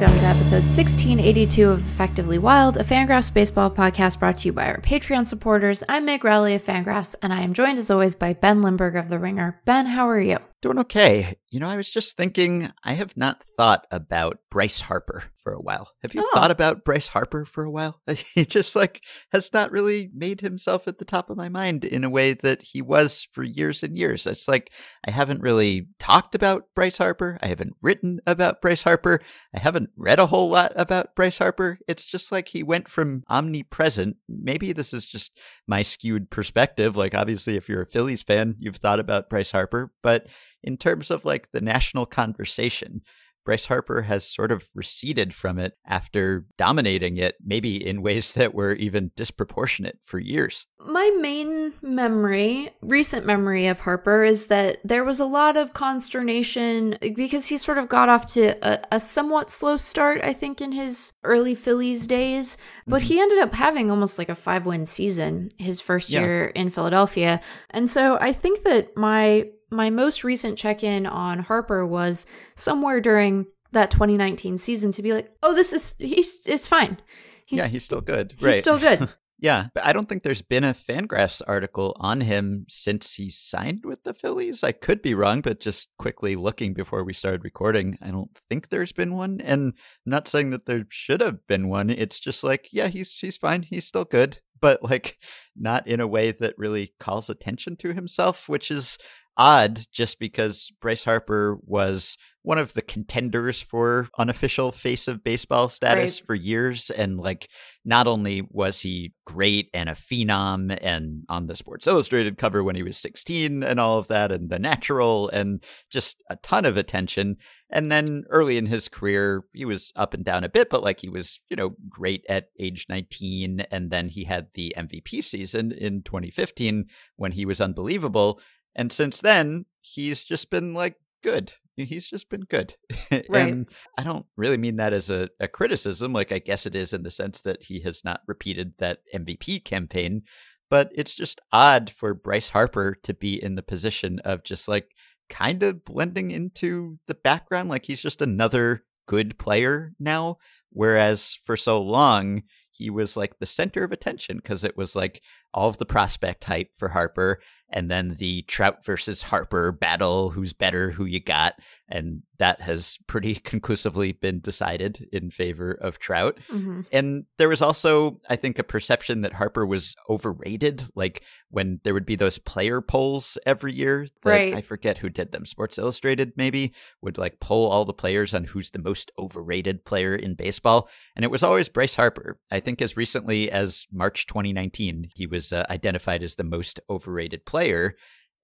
welcome to episode 1682 of Effectively Wild, a Fangraphs baseball podcast brought to you by our Patreon supporters. I'm Meg Rowley of Fangraphs, and I am joined as always by Ben Lindbergh of The Ringer. Ben, how are you? Doing okay. You know, I was just thinking, I have not thought about Bryce Harper for a while. Have you Oh. thought about Bryce Harper for a while? He just like has not really made himself at the top of my mind in a way that he was for years and years. It's like I haven't really talked about Bryce Harper. I haven't written about Bryce Harper. I haven't read a whole lot about Bryce Harper. It's just like he went from omnipresent. Maybe this is just my skewed perspective. Like, obviously, if you're a Phillies fan, you've thought about Bryce Harper, but in terms of like the national conversation, Bryce Harper has sort of receded from it after dominating it, maybe in ways that were even disproportionate for years. My main memory, recent memory of Harper, is that there was a lot of consternation eh, because he sort of got off to a, a somewhat slow start, I think, in his early Phillies days. But mm-hmm. he ended up having almost like a five win season his first Yeah. year in Philadelphia. And so I think that my my most recent check in on Harper was somewhere during that 2019 season to be like, oh, this is he's it's fine. He's, yeah, he's still good. he's right. still good. Yeah, but I don't think there's been a Fangraphs article on him since he signed with the Phillies. I could be wrong, but just quickly looking before we started recording, I don't think there's been one. And I'm not saying that there should have been one. It's just like, yeah, he's he's fine. He's still good, but like not in a way that really calls attention to himself, which is odd just because Bryce Harper was one of the contenders for unofficial face of baseball status Right. for years and like not only was he great and a phenom and on the Sports Illustrated cover when he was 16 and all of that and the natural and just a ton of attention and then early in his career he was up and down a bit but like he was you know great at age 19 and then he had the MVP season in 2015 when he was unbelievable and since then he's just been like good he's just been good Right. and I don't really mean that as a, a criticism. Like, I guess it is in the sense that he has not repeated that MVP campaign, but it's just odd for Bryce Harper to be in the position of just like kind of blending into the background. Like, he's just another good player now. Whereas for so long, he was like the center of attention because it was like all of the prospect hype for Harper and then the Trout versus Harper battle who's better, who you got and that has pretty conclusively been decided in favor of Trout. Mhm. And there was also, I think, a perception that Harper was overrated. Like when there would be those player polls every year. Right. I forget who did them. Sports Illustrated, maybe, would like poll all the players on who's the most overrated player in baseball. And it was always Bryce Harper. I think as recently as March 2019, he was uh, identified as the most overrated player.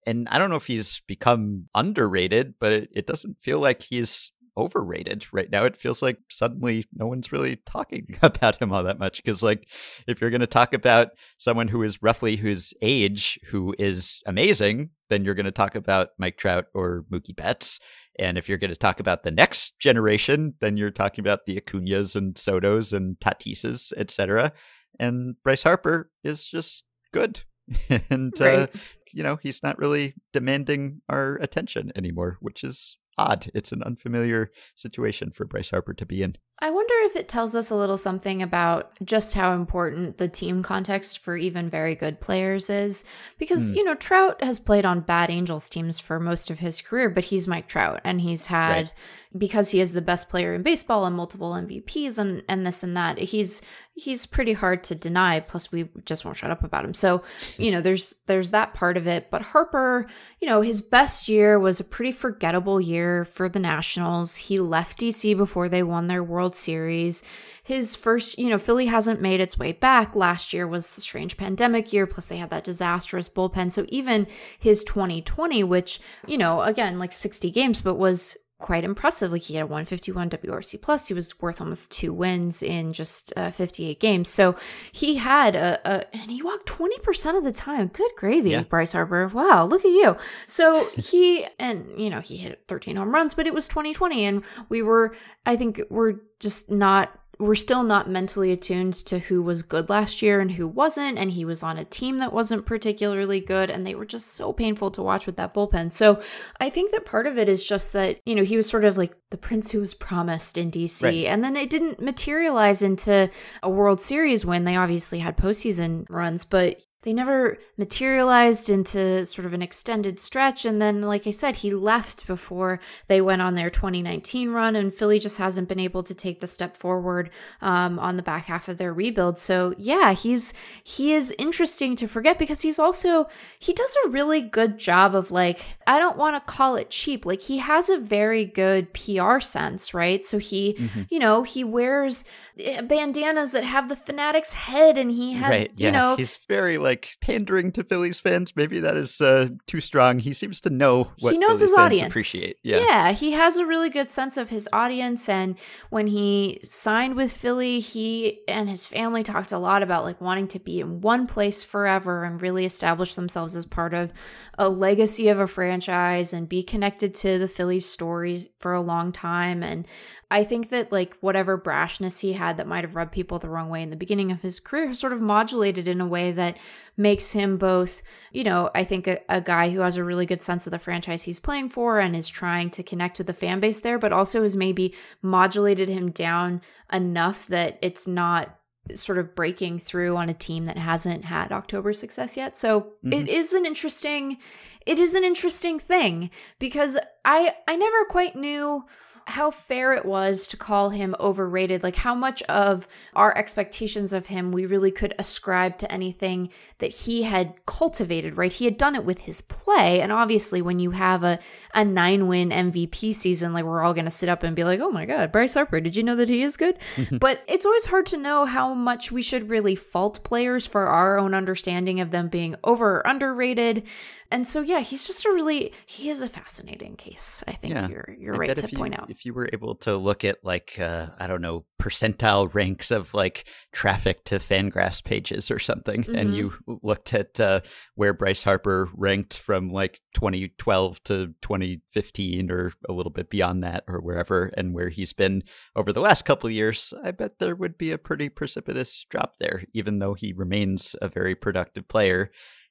And I don't know if he's become underrated, but it, it doesn't feel like he's overrated right now. It feels like suddenly no one's really talking about him all that much. Because, like, if you're going to talk about someone who is roughly his age, who is amazing, then you're going to talk about Mike Trout or Mookie Betts. And if you're going to talk about the next generation, then you're talking about the Acuñas and Sotos and Tatises, etc. And Bryce Harper is just good. and uh, you know, he's not really demanding our attention anymore, which is odd. It's an unfamiliar situation for Bryce Harper to be in. I wonder if it tells us a little something about just how important the team context for even very good players is. Because, Hmm. you know, Trout has played on bad Angels teams for most of his career, but he's Mike Trout and he's had, Right. because he is the best player in baseball and multiple MVPs and, and this and that, he's he's pretty hard to deny. Plus, we just won't shut up about him. So, you know, there's there's that part of it. But Harper, you know, his best year was a pretty forgettable year for the Nationals. He left DC before they won their World Series. His first, you know, Philly hasn't made its way back. Last year was the strange pandemic year, plus they had that disastrous bullpen. So even his 2020, which, you know, again, like 60 games, but was quite impressive. Like he had a 151 WRC plus. He was worth almost two wins in just uh, 58 games. So he had a, a and he walked 20% of the time. Good gravy, Yeah. Bryce Harper. Wow, look at you. So he and you know he hit 13 home runs, but it was 2020, and we were I think we're just not we're still not mentally attuned to who was good last year and who wasn't. And he was on a team that wasn't particularly good. And they were just so painful to watch with that bullpen. So I think that part of it is just that, you know, he was sort of like the prince who was promised in DC. Right. And then it didn't materialize into a World Series win. They obviously had postseason runs, but they never materialized into sort of an extended stretch. And then, like I said, he left before they went on their 2019 run, and Philly just hasn't been able to take the step forward um, on the back half of their rebuild. So yeah, he's he is interesting to forget because he's also he does a really good job of like I don't want to call it cheap, like he has a very good PR sense, right? So he, mm-hmm. you know, he wears eh, bandanas that have the Phanatic's head, and he had, right, yeah. you know, he's very like like pandering to Phillies fans. Maybe that is uh, too strong. He seems to know what he knows Phillies his audience. Appreciate. Yeah. yeah, he has a really good sense of his audience. And when he signed with Philly, he and his family talked a lot about like wanting to be in one place forever and really establish themselves as part of a legacy of a franchise and be connected to the Phillies stories for a long time. And I think that like whatever brashness he had that might have rubbed people the wrong way in the beginning of his career sort of modulated in a way that makes him both, you know, I think a, a, guy who has a really good sense of the franchise he's playing for and is trying to connect with the fan base there, but also has maybe modulated him down enough that it's not sort of breaking through on a team that hasn't had October success yet. So mm-hmm. it is an interesting it is an interesting thing because I I never quite knew how fair it was to call him overrated, like how much of our expectations of him we really could ascribe to anything that he had cultivated, right? He had done it with his play. And obviously, when you have a, a nine win MVP season, like we're all going to sit up and be like, oh my God, Bryce Harper, did you know that he is good? but it's always hard to know how much we should really fault players for our own understanding of them being over or underrated. And so, yeah, he's just a really he is a fascinating case. I think yeah. you're you're I right to point you, out. If you were able to look at like uh, I don't know percentile ranks of like traffic to Fangraphs pages or something, mm-hmm. and you looked at uh, where Bryce Harper ranked from like 2012 to 2015 or a little bit beyond that or wherever, and where he's been over the last couple years, I bet there would be a pretty precipitous drop there, even though he remains a very productive player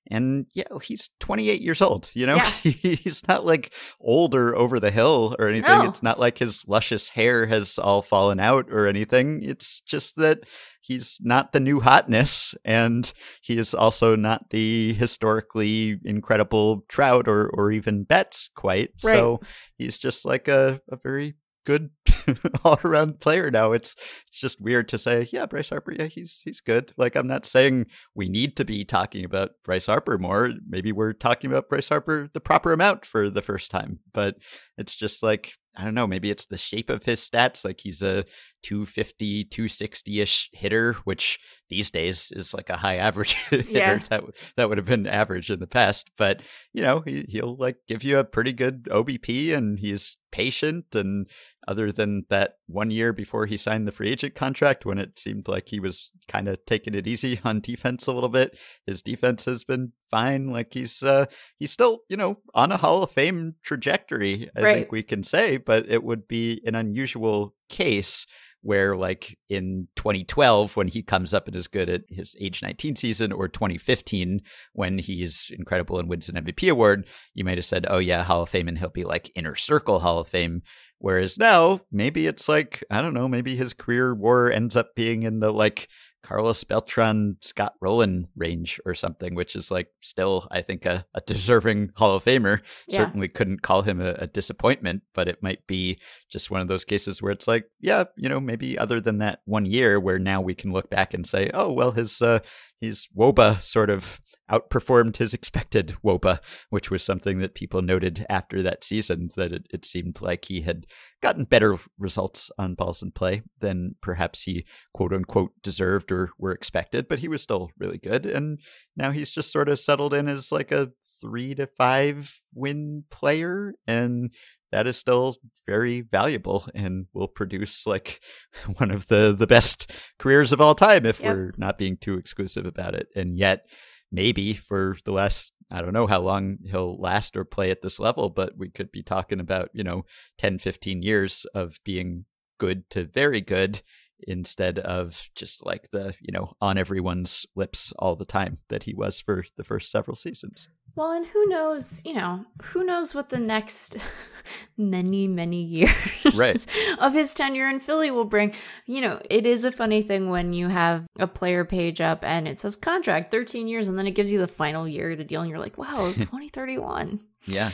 and yeah, he's 28 years old. You know, yeah. he's not like old or over the hill or anything. No. It's not like his luscious hair has all fallen out or anything. It's just that he's not the new hotness, and he is also not the historically incredible Trout or or even Betts quite. Right. So he's just like a, a very good all around player now. It's it's just weird to say, yeah, Bryce Harper, yeah, he's he's good. Like I'm not saying we need to be talking about Bryce Harper more. Maybe we're talking about Bryce Harper the proper amount for the first time. But it's just like I don't know, maybe it's the shape of his stats. Like he's a 250, 260 ish hitter, which these days is like a high average hitter. Yeah. That, that would have been average in the past. But, you know, he, he'll like give you a pretty good OBP and he's patient. And other than that one year before he signed the free agent contract, when it seemed like he was kind of taking it easy on defense a little bit, his defense has been fine. Like he's, uh, he's still, you know, on a Hall of Fame trajectory, I right. think we can say, but it would be an unusual case where like in 2012 when he comes up and is good at his age 19 season or 2015 when he's incredible and wins an MVP award you might have said oh yeah Hall of Fame and he'll be like inner circle Hall of Fame whereas now maybe it's like I don't know maybe his career war ends up being in the like Carlos Beltran, Scott Rolen range or something, which is like still, I think, a, a deserving Hall of Famer. Yeah. Certainly couldn't call him a, a, disappointment, but it might be just one of those cases where it's like, yeah, you know, maybe other than that one year where now we can look back and say, oh, well, his uh, his WOBA sort of outperformed his expected WOBA, which was something that people noted after that season that it, it seemed like he had gotten better results on balls in play than perhaps he quote unquote deserved or were expected, but he was still really good. And now he's just sort of settled in as like a three to five win player. And that is still very valuable and will produce like one of the the best careers of all time if yep. we're not being too exclusive about it and yet maybe for the last I don't know how long he'll last or play at this level, but we could be talking about, you know, 10, 15 years of being good to very good instead of just like the, you know, on everyone's lips all the time that he was for the first several seasons. Well, and who knows, you know, who knows what the next many, many years right. of his tenure in Philly will bring. You know, it is a funny thing when you have a player page up and it says contract 13 years and then it gives you the final year of the deal and you're like, wow, 2031. yeah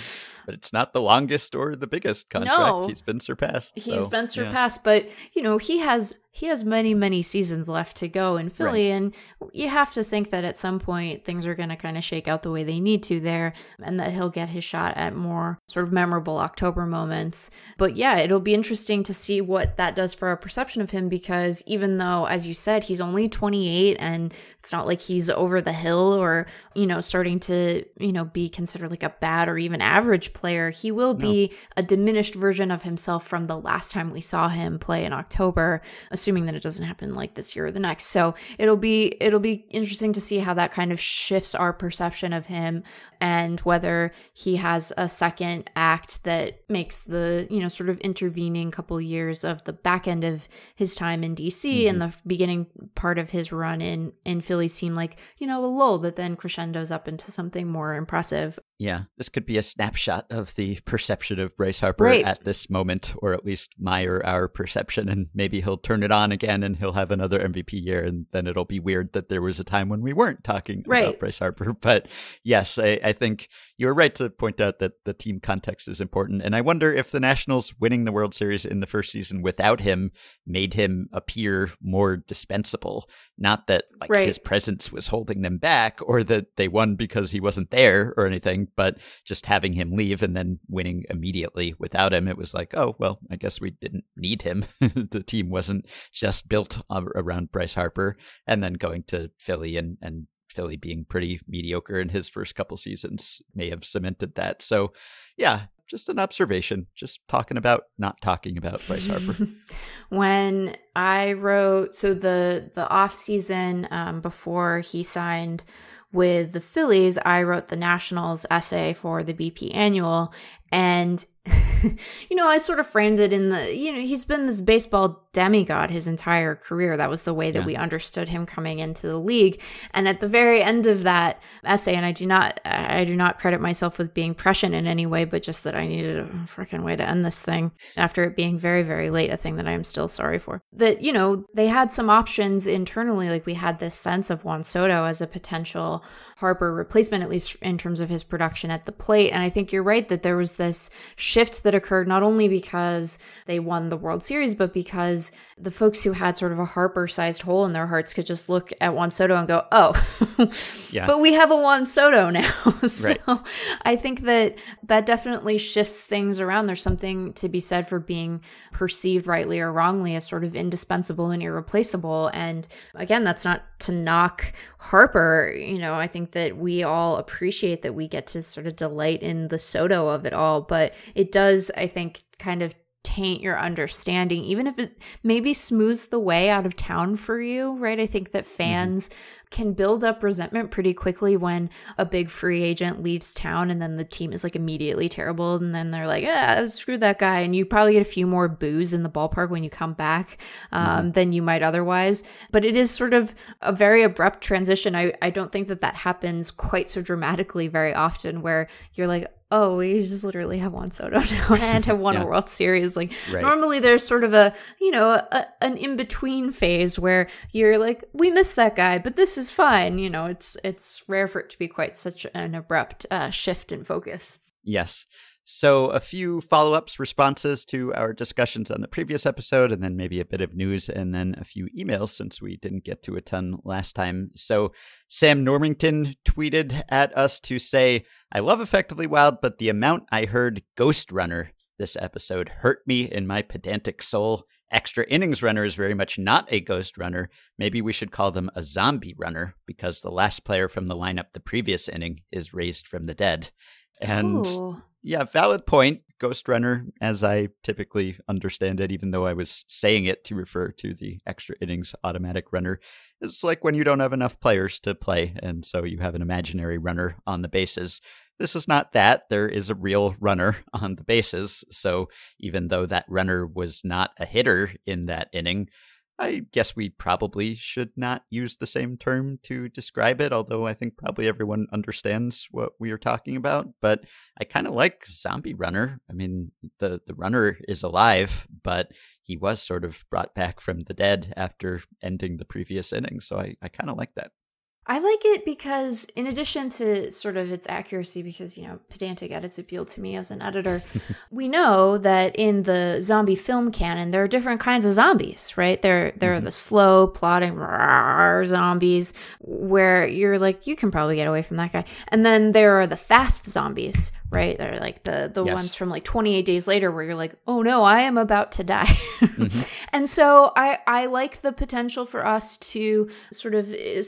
but it's not the longest or the biggest contract. No, he's been surpassed. He's been surpassed, yeah. but you know he has he has many many seasons left to go in Philly, right. and you have to think that at some point things are going to kind of shake out the way they need to there, and that he'll get his shot at more sort of memorable October moments. But yeah, it'll be interesting to see what that does for our perception of him because even though, as you said, he's only 28 and it's not like he's over the hill or you know starting to you know be considered like a bad or even average player. He will be a diminished version of himself from the last time we saw him play in October, assuming that it doesn't happen like this year or the next. So it'll be it'll be interesting to see how that kind of shifts our perception of him and whether he has a second act that makes the you know sort of intervening couple years of the back end of his time in DC mm-hmm. and the beginning part of his run in in Philly seem like you know a lull that then crescendos up into something more impressive yeah, this could be a snapshot of the perception of Bryce Harper right. at this moment, or at least my or our perception. And maybe he'll turn it on again and he'll have another MVP year. And then it'll be weird that there was a time when we weren't talking right. about Bryce Harper. But yes, I, I think you're right to point out that the team context is important. And I wonder if the Nationals winning the World Series in the first season without him made him appear more dispensable. Not that like right. his presence was holding them back or that they won because he wasn't there or anything, but just having him leave and then winning immediately without him, it was like, oh, well, I guess we didn't need him. the team wasn't just built around Bryce Harper and then going to Philly and, and Philly being pretty mediocre in his first couple seasons may have cemented that. So, yeah, just an observation, just talking about not talking about Bryce Harper. when I wrote, so the the off season um, before he signed with the Phillies, I wrote the Nationals essay for the BP Annual, and you know, I sort of framed it in the, you know, he's been this baseball demigod his entire career. That was the way that yeah. we understood him coming into the league. And at the very end of that essay, and I do not, I do not credit myself with being prescient in any way, but just that I needed a freaking way to end this thing after it being very, very late, a thing that I am still sorry for. That, you know, they had some options internally. Like we had this sense of Juan Soto as a potential Harper replacement, at least in terms of his production at the plate. And I think you're right that there was this shift that occurred not only because they won the World Series, but because the folks who had sort of a Harper sized hole in their hearts could just look at Juan Soto and go, oh, yeah. but we have a Juan Soto now. so right. I think that that definitely shifts things around. There's something to be said for being perceived rightly or wrongly as sort of indispensable and irreplaceable. And again, that's not to knock Harper. You know, I think that we all appreciate that we get to sort of delight in the Soto of it all, but it does, I think, kind of taint your understanding, even if it maybe smooths the way out of town for you, right? I think that mm-hmm. fans mm-hmm. can build up resentment pretty quickly when a big free agent leaves town and then the team is like immediately terrible. And then they're like, yeah, screw that guy. And you probably get a few more boos in the ballpark when you come back um, mm-hmm. than you might otherwise. But it is sort of a very abrupt transition. I, I don't think that that happens quite so dramatically very often where you're like, oh, we just literally have one Soto now and have won yeah. a World Series. Like right. normally there's sort of a, you know, a, an in-between phase where you're like, we miss that guy, but this is fine. You know, it's it's rare for it to be quite such an abrupt uh, shift in focus. Yes. So, a few follow ups, responses to our discussions on the previous episode, and then maybe a bit of news, and then a few emails since we didn't get to a ton last time. So, Sam Normington tweeted at us to say, I love Effectively Wild, but the amount I heard Ghost Runner this episode hurt me in my pedantic soul. Extra innings runner is very much not a ghost runner. Maybe we should call them a zombie runner because the last player from the lineup the previous inning is raised from the dead. And Ooh. Yeah, valid point. Ghost runner, as I typically understand it, even though I was saying it to refer to the extra innings automatic runner, it's like when you don't have enough players to play, and so you have an imaginary runner on the bases. This is not that. There is a real runner on the bases. So even though that runner was not a hitter in that inning, I guess we probably should not use the same term to describe it, although I think probably everyone understands what we are talking about. But I kind of like Zombie Runner. I mean, the, the runner is alive, but he was sort of brought back from the dead after ending the previous inning. So I, I kind of like that. I like it because, in addition to sort of its accuracy, because, you know, pedantic edits appeal to me as an editor, we know that in the zombie film canon, there are different kinds of zombies, right? There, there mm-hmm. are the slow, plotting rawr, zombies where you're like, you can probably get away from that guy. And then there are the fast zombies, right? They're like the the yes. ones from like 28 days later where you're like, "Oh no, I am about to die." mm-hmm. And so I I like the potential for us to sort of uh,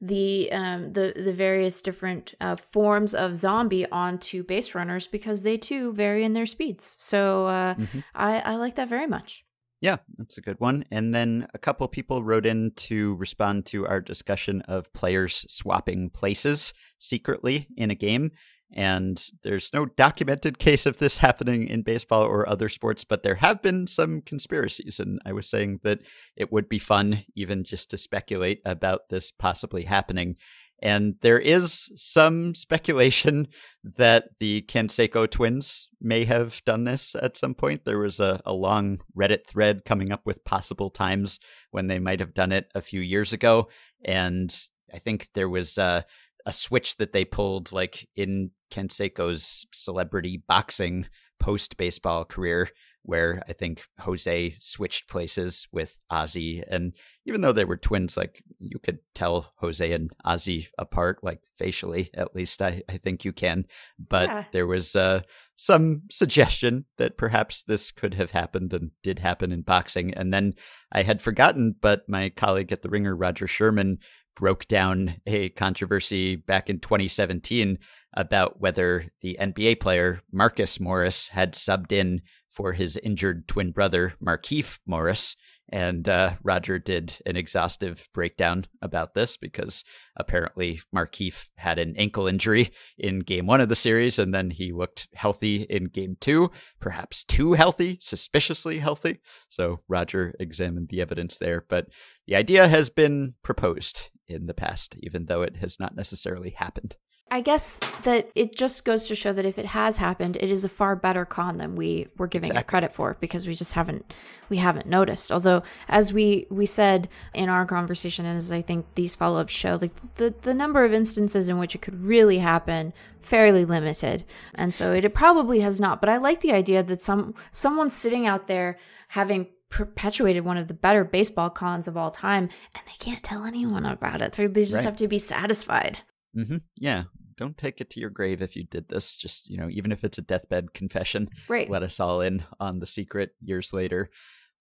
the um the the various different uh, forms of zombie onto base runners because they too vary in their speeds. So uh, mm-hmm. I I like that very much. Yeah, that's a good one. And then a couple people wrote in to respond to our discussion of players swapping places secretly in a game. And there's no documented case of this happening in baseball or other sports, but there have been some conspiracies. And I was saying that it would be fun, even just to speculate about this possibly happening. And there is some speculation that the Canseco twins may have done this at some point. There was a, a long Reddit thread coming up with possible times when they might have done it a few years ago. And I think there was uh, a switch that they pulled like in Canseco's celebrity boxing post baseball career where I think Jose switched places with Ozzie. And even though they were twins, like you could tell Jose and Ozzie apart, like facially, at least I, I think you can. But yeah. there was uh, some suggestion that perhaps this could have happened and did happen in boxing. And then I had forgotten, but my colleague at the Ringer, Roger Sherman, broke down a controversy back in 2017 about whether the NBA player Marcus Morris had subbed in for his injured twin brother Markieff Morris. And uh, Roger did an exhaustive breakdown about this because apparently Markieff had an ankle injury in game one of the series, and then he looked healthy in game two, perhaps too healthy, suspiciously healthy. So Roger examined the evidence there. But the idea has been proposed in the past, even though it has not necessarily happened. I guess that it just goes to show that if it has happened, it is a far better con than we were giving exactly. it credit for because we just haven't we haven't noticed. Although, as we we said in our conversation, and as I think these follow ups show, like the the number of instances in which it could really happen fairly limited, and so it, it probably has not. But I like the idea that some someone sitting out there having perpetuated one of the better baseball cons of all time, and they can't tell anyone about it. They just right. have to be satisfied. Mm-hmm. Yeah. Don't take it to your grave if you did this. Just, you know, even if it's a deathbed confession, right. let us all in on the secret years later.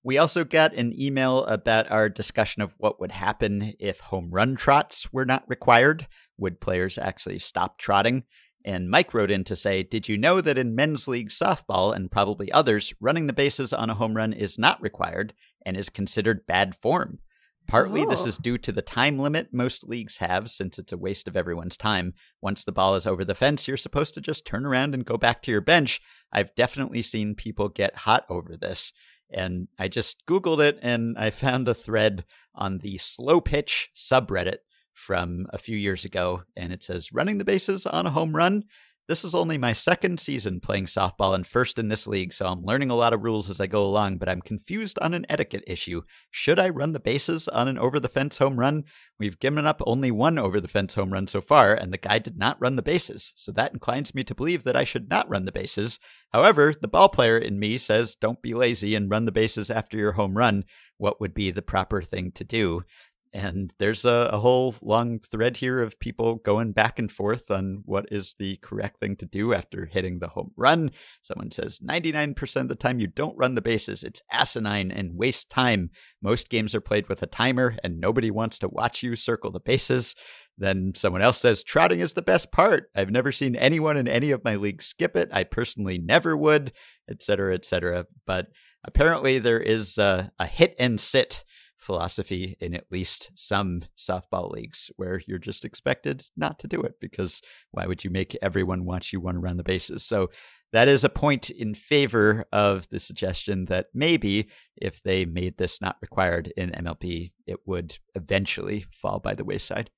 We also got an email about our discussion of what would happen if home run trots were not required. Would players actually stop trotting? And Mike wrote in to say, Did you know that in men's league softball and probably others, running the bases on a home run is not required and is considered bad form? Partly oh. this is oh. due to the time limit most leagues have, since it's a waste of everyone's time. Once the ball is over the fence, you're supposed to just turn around and go back to your bench. I've definitely seen people get hot over this. And I just Googled it and I found a thread on the slow pitch subreddit from a few years ago, and it says running the bases on a home run. This is only my second season playing softball and first in this league, so I'm learning a lot of rules as I go along, but I'm confused on an etiquette issue. Should I run the bases on an over the fence home run? We've given up only one over the fence home run so far, and the guy did not run the bases, so that inclines me to believe that I should not run the bases. However, the ball player in me says don't be lazy and run the bases after your home run. What would be the proper thing to do? And there's a, a, whole long thread here of people going back and forth on what is the correct thing to do after hitting the home run. Someone says 99% of the time you don't run the bases. It's asinine and waste time. Most games are played with a timer and nobody wants to watch you circle the bases. Then someone else says trotting is the best part. I've never seen anyone in any of my leagues skip it. I personally never would, etc., etc. But apparently there is a, a hit and sit philosophy in at least some softball leagues where you're just expected not to do it because why would you make everyone watch you run around the bases? So that is a point in favor of the suggestion that maybe if they made this not required in MLB, it would eventually fall by the wayside.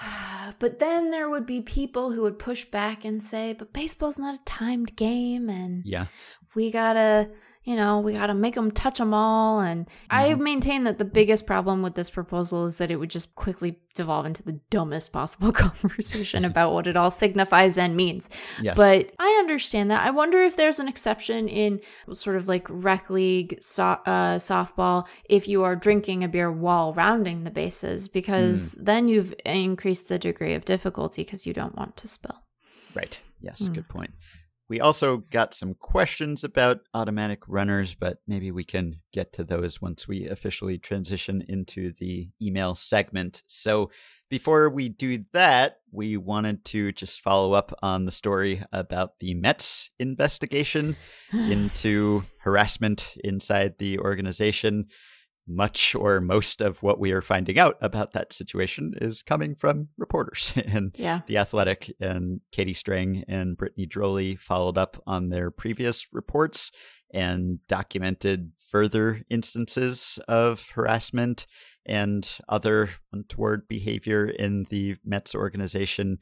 but then there would be people who would push back and say, but baseball's not a timed game and Yeah. we gotta you know, we got to make them touch them all. And I mm-hmm. maintain that the biggest problem with this proposal is that it would just quickly devolve into the dumbest possible conversation about what it all signifies and means. Yes. But I understand that. I wonder if there's an exception in sort of like rec league so- uh, softball if you are drinking a beer while rounding the bases, because mm. then you've increased the degree of difficulty because you don't want to spill. Right. Yes, mm. good point. We also got some questions about automatic runners, but maybe we can get to those once we officially transition into the email segment. So before we do that, we wanted to just follow up on the story about the Mets investigation into harassment inside the organization much or most of what we are finding out about that situation is coming from reporters. and Yeah. The Athletic and Katie Strang and Brittany Ghiroli followed up on their previous reports and documented further instances of harassment and other untoward behavior in the Mets organization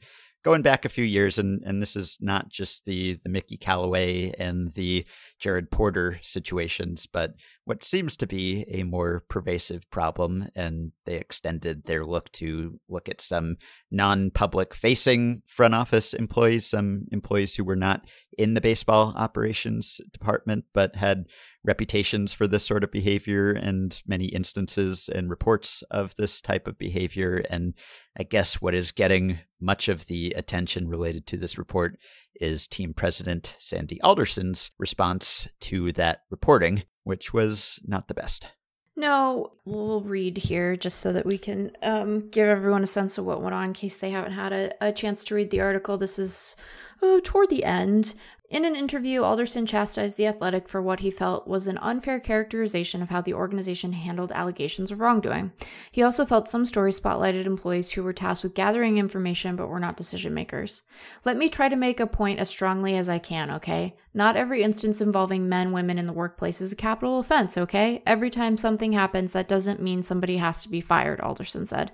going back a few years and and this is not just the the Mickey Callaway and the Jared Porter situations but what seems to be a more pervasive problem and they extended their look to look at some non-public facing front office employees some employees who were not in the baseball operations department but had reputations for this sort of behavior and many instances and reports of this type of behavior. And I guess what is getting much of the attention related to this report is team president Sandy Alderson's response to that reporting, which was not the best. No, we'll read here just so that we can um, give everyone a sense of what went on in case they haven't had a, a chance to read the article. This is uh, toward the end. In an interview, Alderson chastised The Athletic for what he felt was an unfair characterization of how the organization handled allegations of wrongdoing. He also felt some stories spotlighted employees who were tasked with gathering information but were not decision makers. Let me try to make a point as strongly as I can, okay? Not every instance involving men, women in the workplace is a capital offense, okay? Every time something happens, that doesn't mean somebody has to be fired, Alderson said.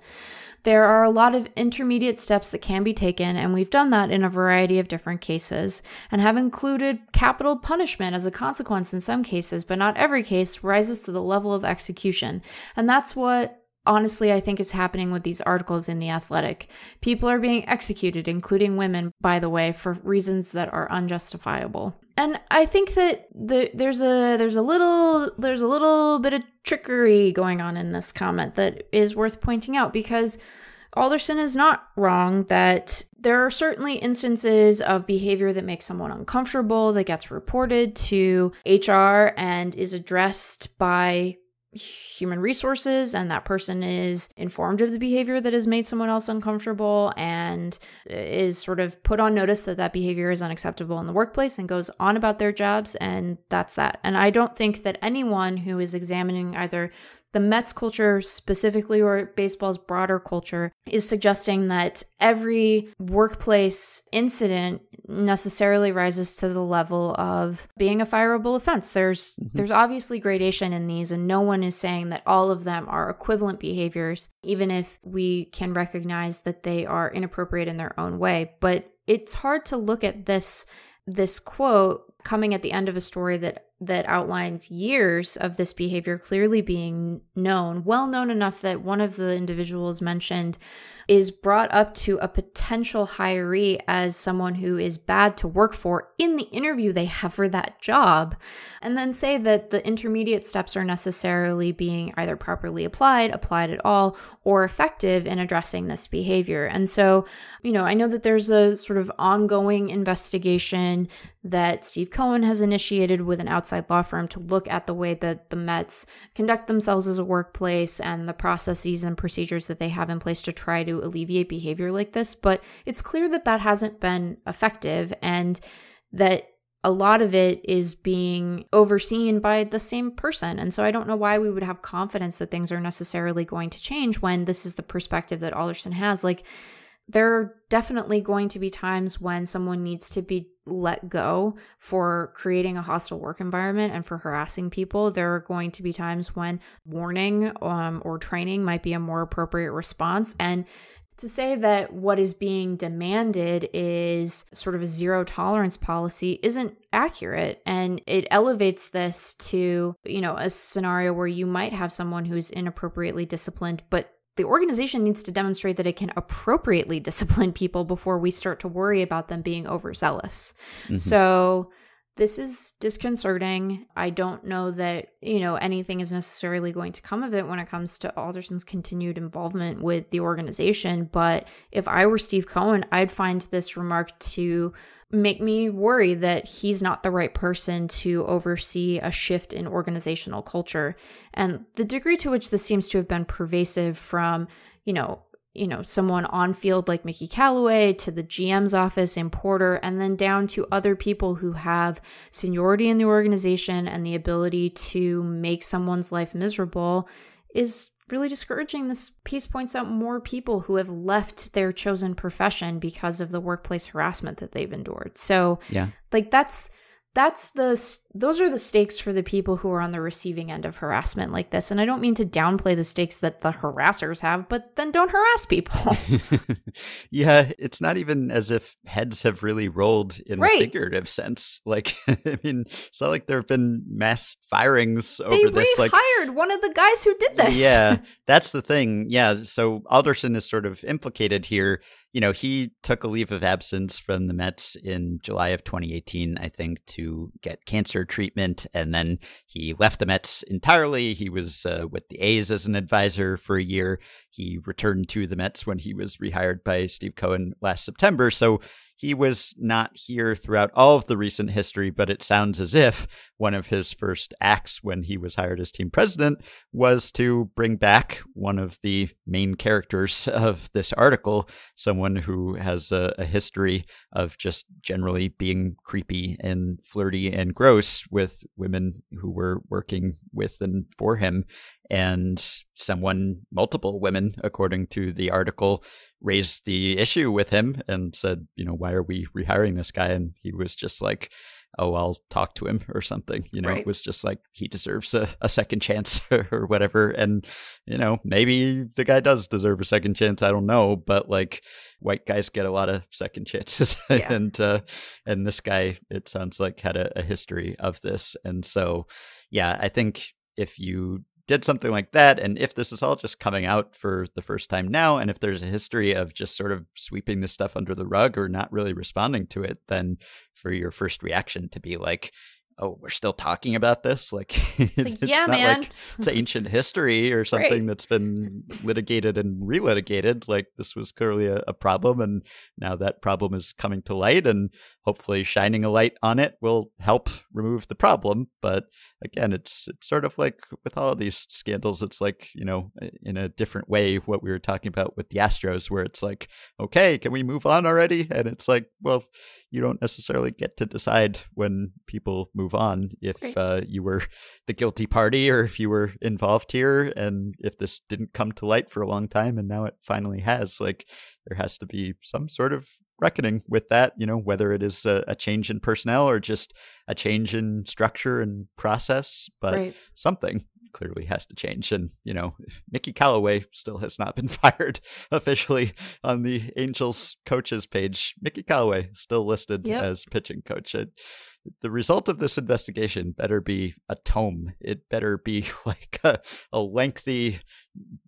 There are a lot of intermediate steps that can be taken, and we've done that in a variety of different cases, and have included capital punishment as a consequence in some cases, but not every case rises to the level of execution. And that's what honestly I think is happening with these articles in The Athletic. People are being executed, including women, by the way, for reasons that are unjustifiable. And I think that the, there's a there's a little there's a little bit of trickery going on in this comment that is worth pointing out because Alderson is not wrong that there are certainly instances of behavior that makes someone uncomfortable that gets reported to HR and is addressed by human resources and that person is informed of the behavior that has made someone else uncomfortable and is sort of put on notice that that behavior is unacceptable in the workplace and goes on about their jobs and that's that. And i don't think that anyone who is examining either the Mets culture specifically or baseball's broader culture is suggesting that every workplace incident necessarily rises to the level of being a fireable offense. There's mm-hmm. there's obviously gradation in these and no one is saying that all of them are equivalent behaviors even if we can recognize that they are inappropriate in their own way. But it's hard to look at this this quote coming at the end of a story that that outlines years of this behavior clearly being known, well known enough that one of the individuals mentioned is brought up to a potential hiree as someone who is bad to work for in the interview they have for that job, and then say that the intermediate steps are necessarily being either properly applied, applied at all, or effective in addressing this behavior. And so, you know, I know that there's a sort of ongoing investigation that Steve Cohen has initiated with an outside law firm to look at the way that the Mets conduct themselves as a workplace and the processes and procedures that they have in place to try to alleviate behavior like this. But it's clear that that hasn't been effective and that a lot of it is being overseen by the same person. And so I don't know why we would have confidence that things are necessarily going to change when this is the perspective that Alderson has. Like, there are definitely going to be times when someone needs to be let go for creating a hostile work environment and for harassing people. There are going to be times when warning um, or training might be a more appropriate response. And to say that what is being demanded is sort of a zero tolerance policy isn't accurate and it elevates this to you know a scenario where you might have someone who's inappropriately disciplined but the organization needs to demonstrate that it can appropriately discipline people before we start to worry about them being overzealous. Mm-hmm. So this is disconcerting. I don't know that, you know, anything is necessarily going to come of it when it comes to Alderson's continued involvement with the organization, but if I were Steve Cohen, I'd find this remark to make me worry that he's not the right person to oversee a shift in organizational culture. And the degree to which this seems to have been pervasive from, you know, you know, someone on field like Mickey Callaway to the GM's office in Porter, and then down to other people who have seniority in the organization and the ability to make someone's life miserable is really discouraging. This piece points out more people who have left their chosen profession because of the workplace harassment that they've endured. So, yeah, like that's that's the those are the stakes for the people who are on the receiving end of harassment like this. And i don't mean to downplay the stakes that the harassers have but then don't harass people. Yeah it's not even as if heads have really rolled in right. the figurative sense. Like i mean it's not like there have been mass firings over they this like hired one of the guys who did this. Yeah that's the thing. Yeah so alderson is sort of implicated here you know, he took a leave of absence from the Mets in July of 2018, I think, to get cancer treatment. And then he left the Mets entirely. He was uh, with the A's as an advisor for a year. He returned to the Mets when he was rehired by Steve Cohen last September. So he was not here throughout all of the recent history, but it sounds as if one of his first acts when he was hired as team president was to bring back one of the main characters of this article, someone who has a, a history of just generally being creepy and flirty and gross with women who were working with and for him and someone, multiple women, according to the article, raised the issue with him and said, you know, why are we rehiring this guy? And he was just like, oh, I'll talk to him or something. You know, right. it was just like he deserves a, a second chance or whatever. And, you know, maybe the guy does deserve a second chance. I don't know. But like white guys get a lot of second chances. Yeah. and, uh, and this guy, it sounds like had a, a history of this. And so, yeah, I think if you did something like that, and if this is all just coming out for the first time now, and if there's a history of just sort of sweeping this stuff under the rug or not really responding to it, then for your first reaction to be like, oh, we're still talking about this? Like, it's, like, it's yeah, not man. like it's ancient history or something right. that's been litigated and relitigated. Like, this was clearly a, a, problem, and now that problem is coming to light, and hopefully shining a light on it will help remove the problem. But again, it's it's sort of like with all of these scandals, it's like, you know, in a different way what we were talking about with the Astros, where it's like, okay, can we move on already? And it's like, well, you don't necessarily get to decide when people move on if right. uh, you were the guilty party or if you were involved here and if this didn't come to light for a long time and now it finally has like there has to be some sort of reckoning with that you know whether it is a, a change in personnel or just a change in structure and process but right. something clearly has to change. And, you know, Mickey Callaway still has not been fired officially on the Angels coaches page. Mickey Callaway still listed yep. as pitching coach. It, the result of this investigation better be a tome. It better be like a, a lengthy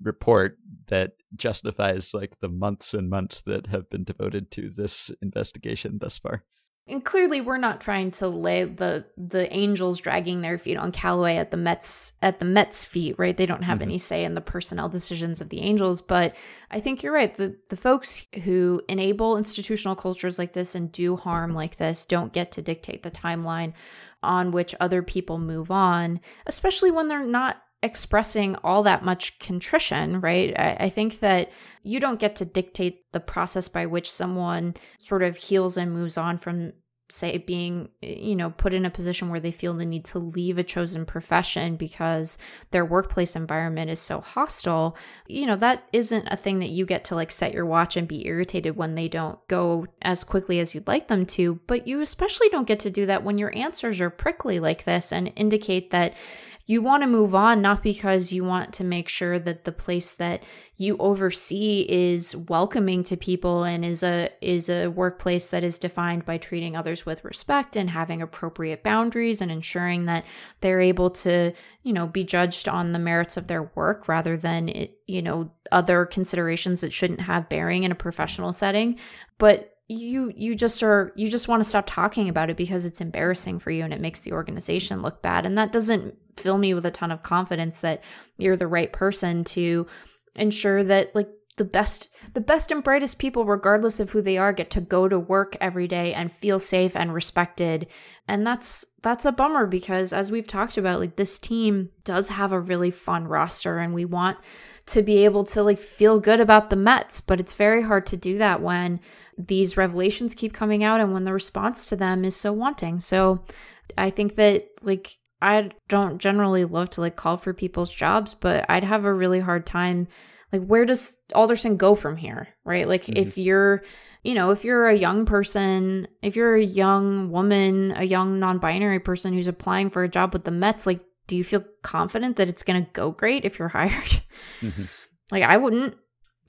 report that justifies like the months and months that have been devoted to this investigation thus far. And clearly we're not trying to lay the the Angels dragging their feet on Callaway at the Mets at the Mets feet, right? They don't have mm-hmm. any say in the personnel decisions of the Angels, but I think you're right. The the folks who enable institutional cultures like this and do harm like this don't get to dictate the timeline on which other people move on, especially when they're not expressing all that much contrition, right? I, I, think that you don't get to dictate the process by which someone sort of heals and moves on from say being you know put in a position where they feel the need to leave a chosen profession because their workplace environment is so hostile you know that isn't a thing that you get to like set your watch and be irritated when they don't go as quickly as you'd like them to but you especially don't get to do that when your answers are prickly like this and indicate that you want to move on not because you want to make sure that the place that you oversee is welcoming to people and is a is a workplace that is defined by treating others with respect and having appropriate boundaries and ensuring that they're able to you know be judged on the merits of their work rather than it, you know other considerations that shouldn't have bearing in a professional setting. But you you just are you just want to stop talking about it because it's embarrassing for you and it makes the organization look bad. And that doesn't fill me with a ton of confidence that you're the right person to ensure that like the best the best and brightest people regardless of who they are get to go to work every day and feel safe and respected. And that's that's a bummer because as we've talked about like this team does have a really fun roster and we want to be able to like feel good about the Mets but it's very hard to do that when these revelations keep coming out and when the response to them is so wanting. So I think that like I don't generally love to like call for people's jobs, but I'd have a really hard time like where does Alderson go from here, right? Like mm-hmm. if you're you know, if you're a young person, if you're a young woman, a young non-binary person who's applying for a job with the Mets, like do you feel confident that it's going to go great if you're hired? Mm-hmm. Like I wouldn't.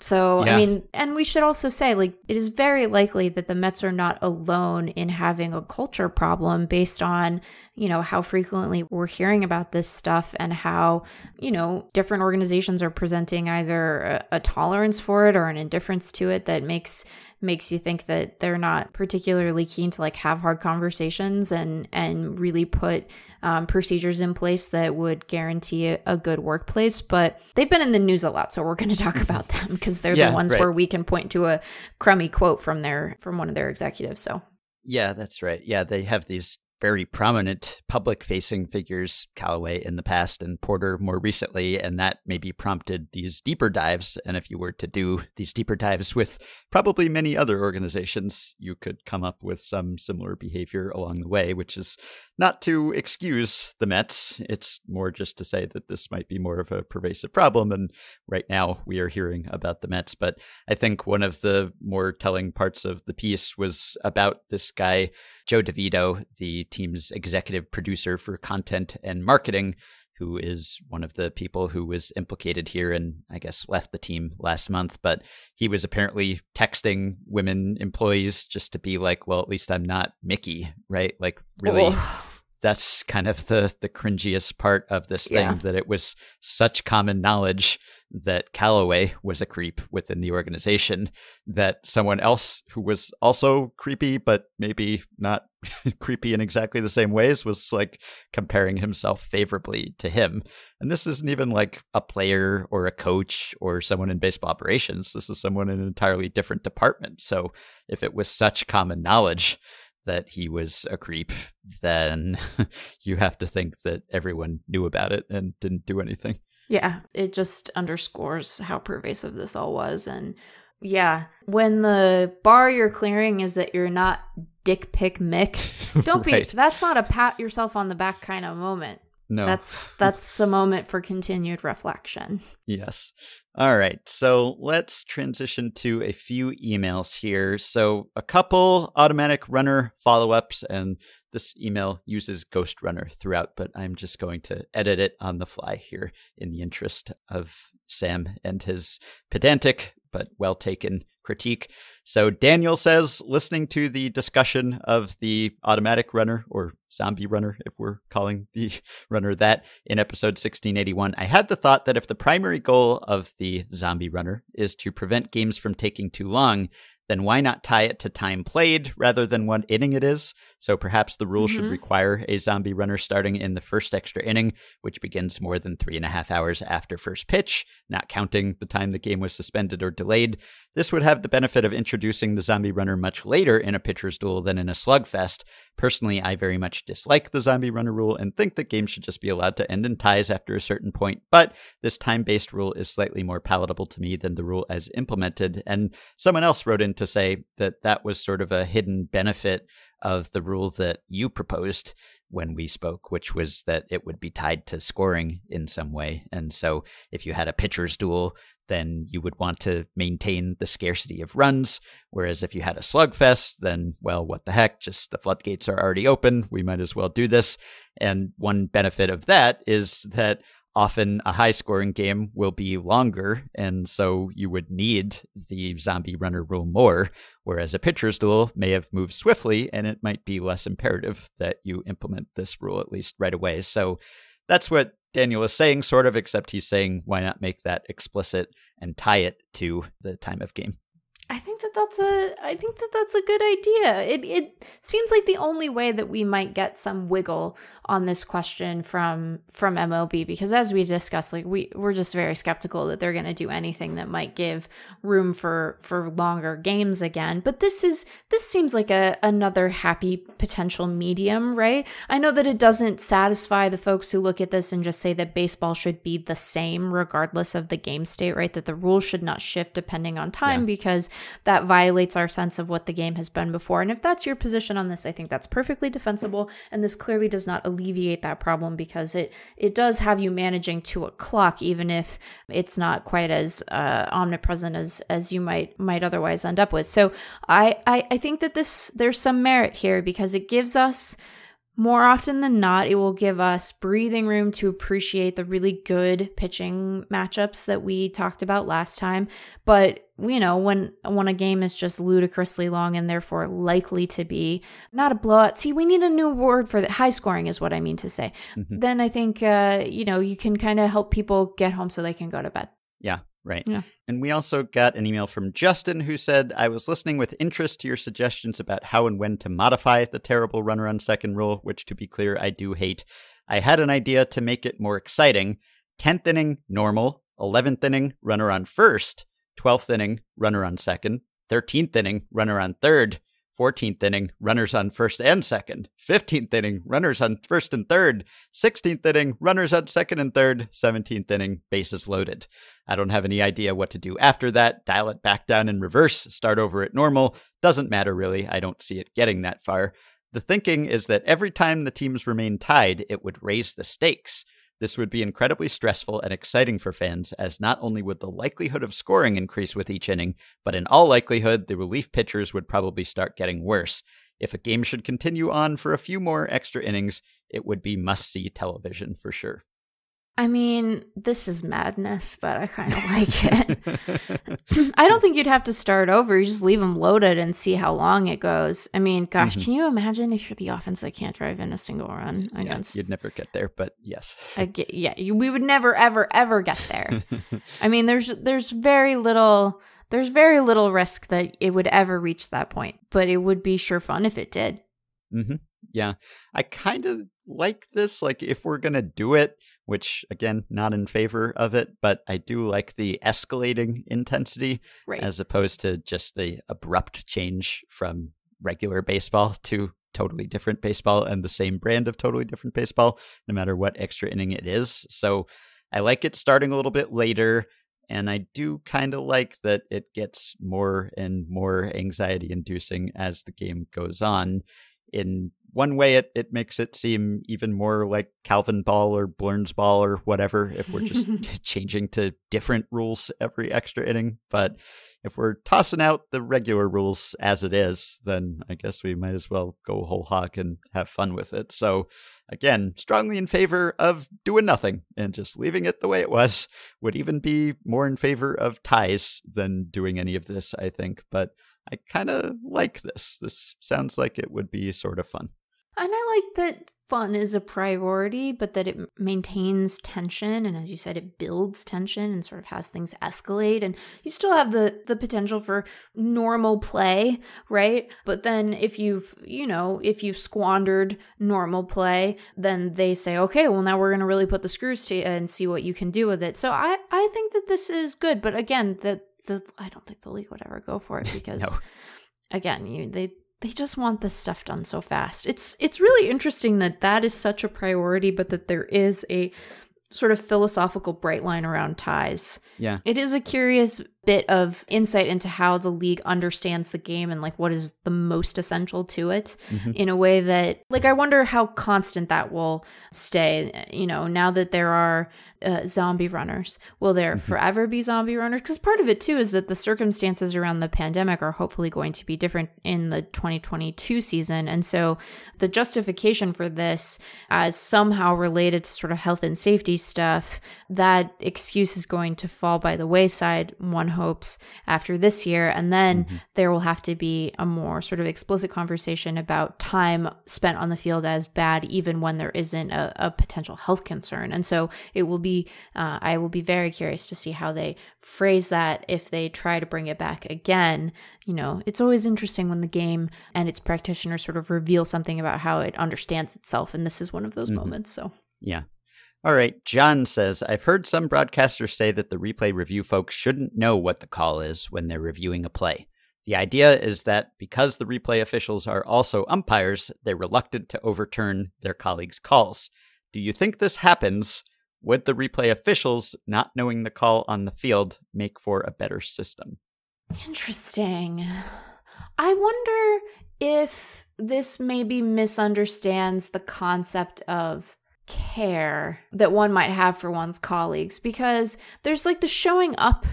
So, yeah. I mean, and we should also say, like, it is very likely that the Mets are not alone in having a culture problem based on, you know, how frequently we're hearing about this stuff and how, you know, different organizations are presenting either a, a tolerance for it or an indifference to it that makes makes you think that they're not particularly keen to like have hard conversations and and really put um, procedures in place that would guarantee a, a, good workplace. But they've been in the news a lot, so we're going to talk about them because they're yeah, the ones right. where we can point to a crummy quote from their from one of their executives. So yeah, that's right. Yeah, they have these very prominent public facing figures, Callaway in the past and Porter more recently, and that maybe prompted these deeper dives. And if you were to do these deeper dives with probably many other organizations, you could come up with some similar behavior along the way, which is not to excuse the Mets. It's more just to say that this might be more of a pervasive problem. And right now we are hearing about the Mets. But I think one of the more telling parts of the piece was about this guy, Joe DeVito, the team's executive producer for content and marketing, who is one of the people who was implicated here and I guess left the team last month. But he was apparently texting women employees just to be like, well, at least I'm not Mickey, right? Like, really. Oh that's kind of the the cringiest part of this thing yeah. that it was such common knowledge that Callaway was a creep within the organization that someone else who was also creepy but maybe not creepy in exactly the same ways was like comparing himself favorably to him. And this isn't even like a player or a coach or someone in baseball operations. This is someone in an entirely different department. So if it was such common knowledge that he was a creep, then you have to think that everyone knew about it and didn't do anything. Yeah, it just underscores how pervasive this all was. And yeah, when the bar you're clearing is that you're not dick pick Mick, don't right. be, that's not a pat yourself on the back kind of moment. No. That's that's a moment for continued reflection. Yes. All right. So let's transition to a few emails here. So a couple automatic runner follow-ups and this email uses Ghost Runner throughout, but I'm just going to edit it on the fly here in the interest of Sam and his pedantic but well taken critique. So Daniel says, listening to the discussion of the automatic runner or zombie runner, if we're calling the runner that, in episode 1681, I had the thought that if the primary goal of the zombie runner is to prevent games from taking too long, then why not tie it to time played rather than what inning it is? So perhaps the rule mm-hmm. should require a zombie runner starting in the first extra inning, which begins more than three and a half hours after first pitch, not counting the time the game was suspended or delayed. This would have the benefit of introducing the zombie runner much later in a pitcher's duel than in a slugfest. Personally, I very much dislike the zombie runner rule and think that games should just be allowed to end in ties after a certain point, but this time based rule is slightly more palatable to me than the rule as implemented. And someone else wrote in to say that that was sort of a hidden benefit of the rule that you proposed when we spoke, which was that it would be tied to scoring in some way. And so if you had a pitcher's duel, then you would want to maintain the scarcity of runs. Whereas if you had a slugfest, then, well, what the heck? Just the floodgates are already open. We might as well do this. And one benefit of that is that often a high scoring game will be longer, and so you would need the zombie runner rule more, whereas a pitcher's duel may have moved swiftly, and it might be less imperative that you implement this rule at least right away. So that's what Daniel is saying, sort of, except he's saying, why not make that explicit and tie it to the time of game? I think that that's a I think that that's a good idea. It it seems like the only way that we might get some wiggle on this question from from MLB because as we discussed like we we're just very skeptical that they're going to do anything that might give room for for longer games again. But this is this seems like a another happy potential medium right? I know that it doesn't satisfy the folks who look at this and just say that baseball should be the same regardless of the game state right? That the rules should not shift depending on time yeah. because that violates our sense of what the game has been before. And if that's your position on this I think that's perfectly defensible. And this clearly does not alleviate that problem because it it does have you managing to a clock even if it's not quite as uh, omnipresent as as you might might otherwise end up with. So I, I I think that this there's some merit here because it gives us more often than not, it will give us breathing room to appreciate the really good pitching matchups that we talked about last time. But you know, when when a game is just ludicrously long and therefore likely to be not a blowout. See, we need a new word for that. High scoring is what I mean to say. Mm-hmm. Then I think uh, you know you can kind of help people get home so they can go to bed. Yeah, Right. Yeah. And we also got an email from Justin who said, I was listening with interest to your suggestions about how and when to modify the terrible runner on second rule, which to be clear, I do hate. I had an idea to make it more exciting 10th inning, normal, 11th inning, runner on first, 12th inning, runner on second, 13th inning, runner on third, 14th inning, runners on first and second. 15th inning, runners on first and third. 16th inning, runners on second and third. 17th inning, bases loaded. I don't have any idea what to do after that. Dial it back down in reverse, start over at normal. Doesn't matter really. I don't see it getting that far. The thinking is that every time the teams remain tied, it would raise the stakes. This would be incredibly stressful and exciting for fans, as not only would the likelihood of scoring increase with each inning, but in all likelihood, the relief pitchers would probably start getting worse. If a game should continue on for a few more extra innings, it would be must see television for sure. I mean, this is madness, but I kind of like it. I don't think you'd have to start over. You just leave them loaded and see how long it goes. I mean, gosh, mm-hmm. can you imagine if you're the offense that can't drive in a single run against? Yeah, you'd never get there, but yes. Yeah, you, we would never, ever, ever get there. I mean, there's there's very little there's very little risk that it would ever reach that point, but it would be sure fun if it did. Mm-hmm. Yeah, I kind of like this. Like, if we're gonna do it, which again, not in favor of it, but I do like the escalating intensity right. as opposed to just the abrupt change from regular baseball to totally different baseball and the same brand of totally different baseball, no matter what extra inning it is. So I like it starting a little bit later. And I do kind of like that it gets more and more anxiety inducing as the game goes on in one way it, it makes it seem even more like Calvin ball or Blernsball or whatever if we're just changing to different rules every extra inning. But if we're tossing out the regular rules as it is, then I guess we might as well go whole hog and have fun with it. So again, strongly in favor of doing nothing and just leaving it the way it was. Would even be more in favor of ties than doing any of this, I think. But I kind of like this. This sounds like it would be sort of fun. And I like that fun is a priority, but that it maintains tension. And as you said, it builds tension and sort of has things escalate. And you still have the, the potential for normal play, right? But then if you've, you know, if you've squandered normal play, then they say, okay, well, now we're going to really put the screws to you and see what you can do with it. So I, I think that this is good. But again, that the I don't think the league would ever go for it because no. again, you they they just want this stuff done so fast. It's it's really interesting that that is such a priority but that there is a sort of philosophical bright line around ties. Yeah. It is a curious bit of insight into how the league understands the game and like what is the most essential to it Mhm. in a way that like I wonder how constant that will stay. You know, now that there are uh, zombie runners, will there forever be zombie runners? Because part of it too is that the circumstances around the pandemic are hopefully going to be different in the 2022 season, and so the justification for this as somehow related to sort of health and safety stuff, that excuse is going to fall by the wayside. One hopes after this year, and then there will have to be a more sort of explicit conversation about time spent on the field as bad, even when there isn't a, a potential health concern. And so it will be, uh, I will be very curious to see how they phrase that if they try to bring it back again. You know, it's always interesting when the game and its practitioners sort of reveal something about how it understands itself. And this is one of those Mhm. moments. So. Yeah. All right. John says I've heard some broadcasters say that the replay review folks shouldn't know what the call is when they're reviewing a play. The idea is that because the replay officials are also umpires, they're reluctant to overturn their colleagues' calls. Do you think this happens? Would the replay officials, not knowing the call on the field, make for a better system? Interesting. I wonder if this maybe misunderstands the concept of care that one might have for one's colleagues because there's like the showing up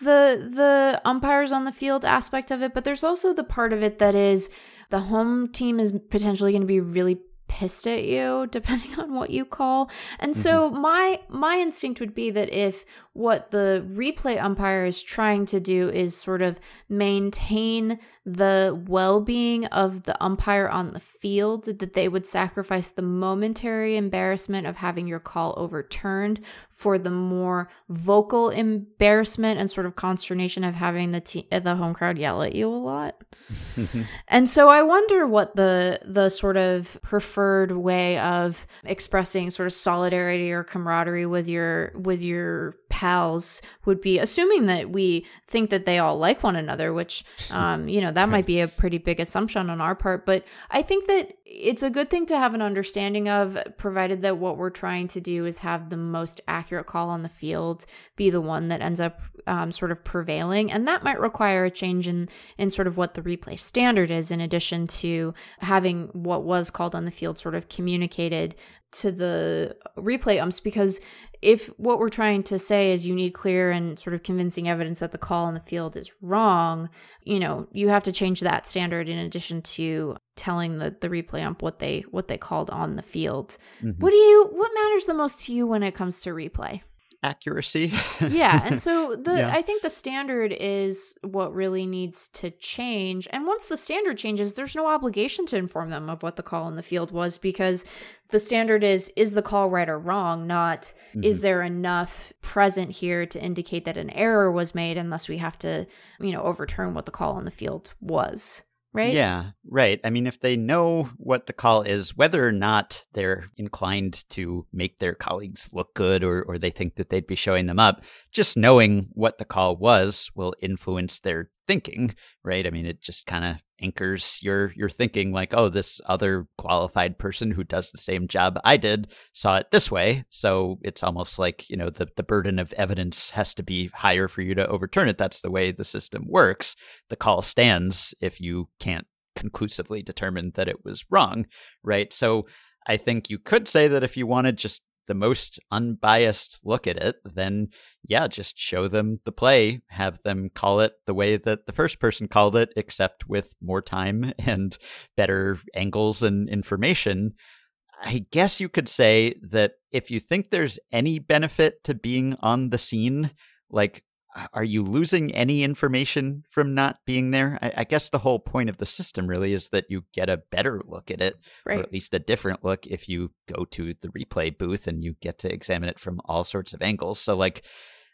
the the umpires on the field aspect of it but there's also the part of it that is the home team is potentially going to be really pissed at you depending on what you call. And so mm-hmm. my my instinct would be that if what the replay umpire is trying to do is sort of maintain the well-being of the umpire on the field that they would sacrifice the momentary embarrassment of having your call overturned for the more vocal embarrassment and sort of consternation of having the te- the home crowd yell at you a lot. And so I wonder what the the sort of preferred way of expressing sort of solidarity or camaraderie with your with your pals would be assuming that we think that they all like one another which um you know that might be a pretty big assumption on our part. But I think that it's a good thing to have an understanding of provided that what we're trying to do is have the most accurate call on the field be the one that ends up um, sort of prevailing. And that might require a change in in sort of what the replay standard is in addition to having what was called on the field sort of communicated to the replay umps because if what we're trying to say is you need clear and sort of convincing evidence that the call in the field is wrong, you know, you have to change that standard in addition to telling the the replay ump what they what they called on the field. Mhm. What do you what matters the most to you when it comes to replay? Accuracy. yeah and so the Yeah. i think the standard is what really needs to change and once the standard changes there's no obligation to inform them of what the call in the field was because the standard is is the call right or wrong not is mm-hmm. there enough present here to indicate that an error was made unless we have to you know overturn what the call in the field was right Yeah, right. I mean, if they know what the call is, whether or not they're inclined to make their colleagues look good or, or they think that they'd be showing them up, just knowing what the call was will influence their thinking, right? I mean, it just kind of anchors your your thinking like, oh, this other qualified person who does the same job I did saw it this way. So it's almost like, you know, the, the burden of evidence has to be higher for you to overturn it. That's the way the system works the call stands if you can't conclusively determine that it was wrong, right? So I think you could say that if you wanted just the most unbiased look at it, then yeah, just show them the play, have them call it the way that the first person called it, except with more time and better angles and information. I guess you could say that if you think there's any benefit to being on the scene, like are you losing any information from not being there? I, I, guess the whole point of the system really is that you get a better look at it, right or at least a different look if you go to the replay booth and you get to examine it from all sorts of angles. So, like,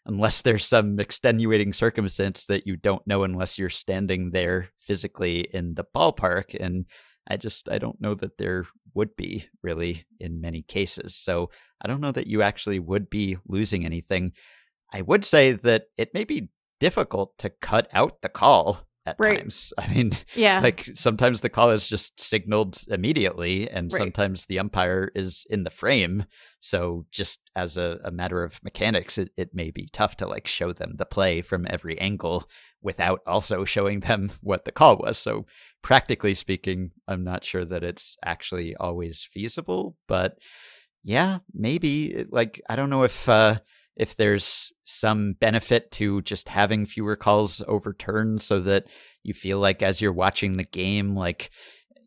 unless there's some extenuating circumstance that you don't know unless you're standing there physically in the ballpark, and I just I don't know that there would be really in many cases. So I don't know that you actually would be losing anything. I would say that it may be difficult to cut out the call at Right. times. I mean, Yeah. like sometimes the call is just signaled immediately, and Right. sometimes the umpire is in the frame. So just as a, a matter of mechanics, it, it may be tough to like show them the play from every angle without also showing them what the call was. So practically speaking, I'm not sure that it's actually always feasible, but yeah, maybe like I don't know if uh if there's some benefit to just having fewer calls overturned so that you feel like as you're watching the game like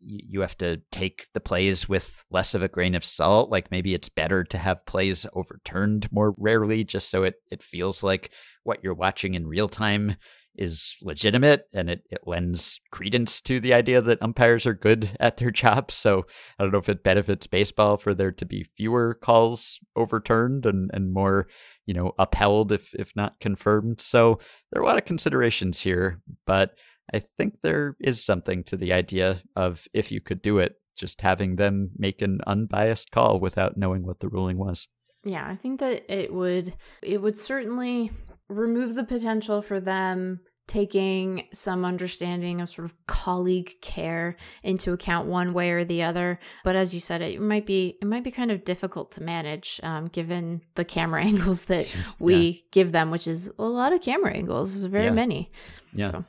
you have to take the plays with less of a grain of salt? Like maybe it's better to have plays overturned more rarely just so it it feels like what you're watching in real time is legitimate and it, it lends credence to the idea that umpires are good at their jobs. So I don't know if it benefits baseball for there to be fewer calls overturned and, and more, you know, upheld if if not confirmed. So there are a lot of considerations here, but I think there is something to the idea of if you could do it, just having them make an unbiased call without knowing what the ruling was. Yeah, I think that it would it would certainly remove the potential for them taking some understanding of sort of colleague care into account one way or the other but as you said it might be it might be kind of difficult to manage um, given the camera angles that we give them which is a lot of camera angles very Yeah. many Yeah. So-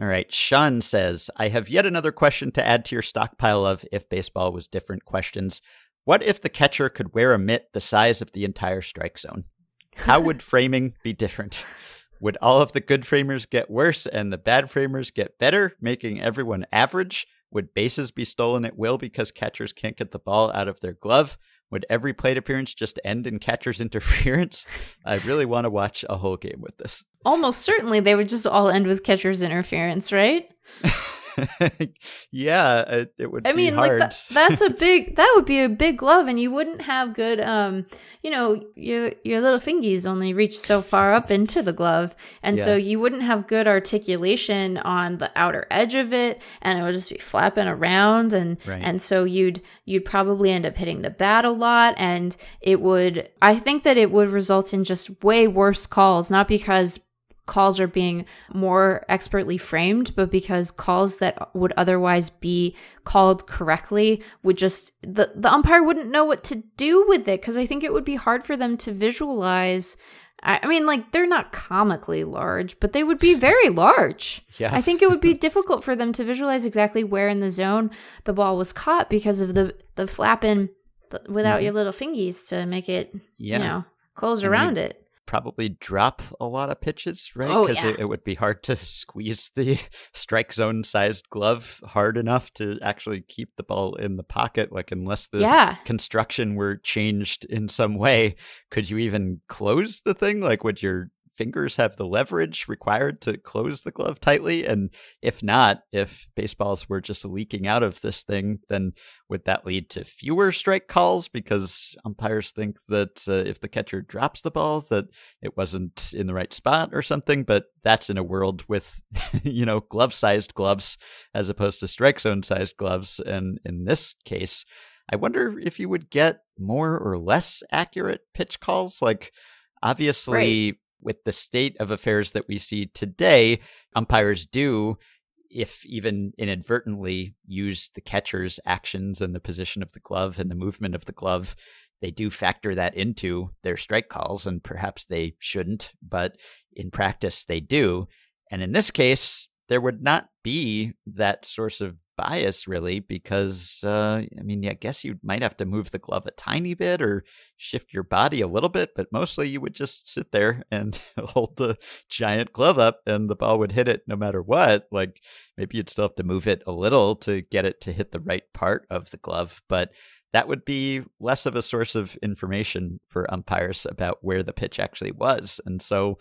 All right. Sean says, I have yet another question to add to your stockpile of if baseball was different questions. What if the catcher could wear a mitt the size of the entire strike zone? How would framing be different? Would all of the good framers get worse and the bad framers get better, making everyone average? Would bases be stolen at will because catchers can't get the ball out of their glove? Would every plate appearance just end in catcher's interference? I really want to watch a whole game with this. almost certainly they would just all end with catcher's interference right yeah, it, it would I mean, hard. like that, that's a big that would be a big glove, and you wouldn't have good um you know your your little fingies only reach so far up into the glove, and so you wouldn't have good articulation on the outer edge of it, and it would just be flapping around, and Right. and so you'd you'd probably end up hitting the bat a lot, and it would I think that it would result in just way worse calls, not because calls are being more expertly framed, but because calls that would otherwise be called correctly would just the the umpire wouldn't know what to do with it because I think it would be hard for them to visualize. I, mean, like they're not comically large, but they would be very large. Yeah. I think it would be difficult for them to visualize exactly where in the zone the ball was caught because of the the flapping th- without your little fingies to make it, Mm-hmm. Yeah. you know, close And around it. Probably drop a lot of pitches, right? Oh, Because yeah. it, it would be hard to squeeze the strike zone sized glove hard enough to actually keep the ball in the pocket. Like, unless the Yeah. construction were changed in some way, could you even close the thing? Like, would your fingers have the leverage required to close the glove tightly? And if not, if baseballs were just leaking out of this thing, then would that lead to fewer strike calls? Because umpires think that uh, if the catcher drops the ball that it wasn't in the right spot or something but that's in a world with you know glove sized gloves as opposed to strike zone sized gloves. And in this case i wonder if you would get more or less accurate pitch calls? Like obviously with the state of affairs that we see today umpires do if even inadvertently use the catcher's actions and the position of the glove and the movement of the glove, they do factor that into their strike calls, and perhaps they shouldn't, but in practice they do. And in this case, there would not be that source of bias really, because uh, I mean, I guess you might have to move the glove a tiny bit or shift your body a little bit, but mostly you would just sit there and hold the giant glove up, and the ball would hit it no matter what. Like maybe you'd still have to move it a little to get it to hit the right part of the glove, but that would be less of a source of information for umpires about where the pitch actually was. And so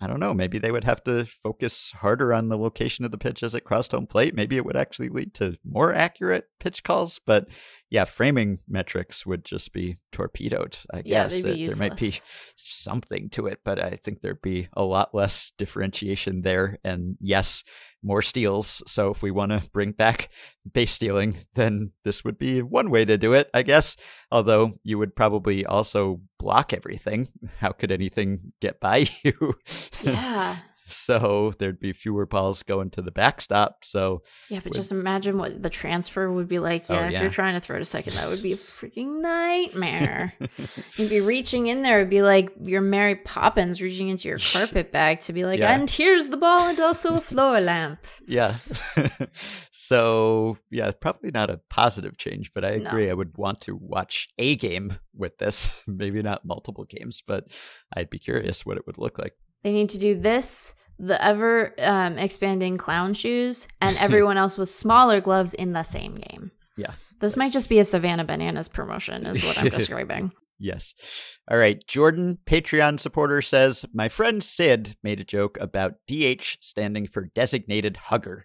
I don't know, maybe they would have to focus harder on the location of the pitch as it crossed home plate. Maybe it would actually lead to more accurate pitch calls, but yeah, framing metrics would just be torpedoed. I Yeah, guess they'd be There- there might be something to it, but I think there'd be a lot less differentiation there. And yes, more steals. So if we want to bring back base stealing, then this would be one way to do it, I guess. Although you would probably also block everything. How could anything get by you? Yeah. so there'd be fewer balls going to the backstop. So yeah, but with, just imagine what the transfer would be like. Yeah, oh, yeah, if you're trying to throw to second, that would be a freaking nightmare. You'd be reaching in there, it'd be like you're Mary Poppins reaching into your carpet bag to be like, yeah. and here's the ball and also a floor lamp. Yeah. so yeah, probably not a positive change, but I agree. No. I would want to watch a game with this. Maybe not multiple games, but I'd be curious what it would look like. They need to do this, the ever um, expanding clown shoes, and everyone else with smaller gloves in the same game. Yeah. This might just be a Savannah Bananas promotion, is what I'm describing. Yes. All right. Jordan, Patreon supporter, says My friend Sid made a joke about DH standing for designated hugger,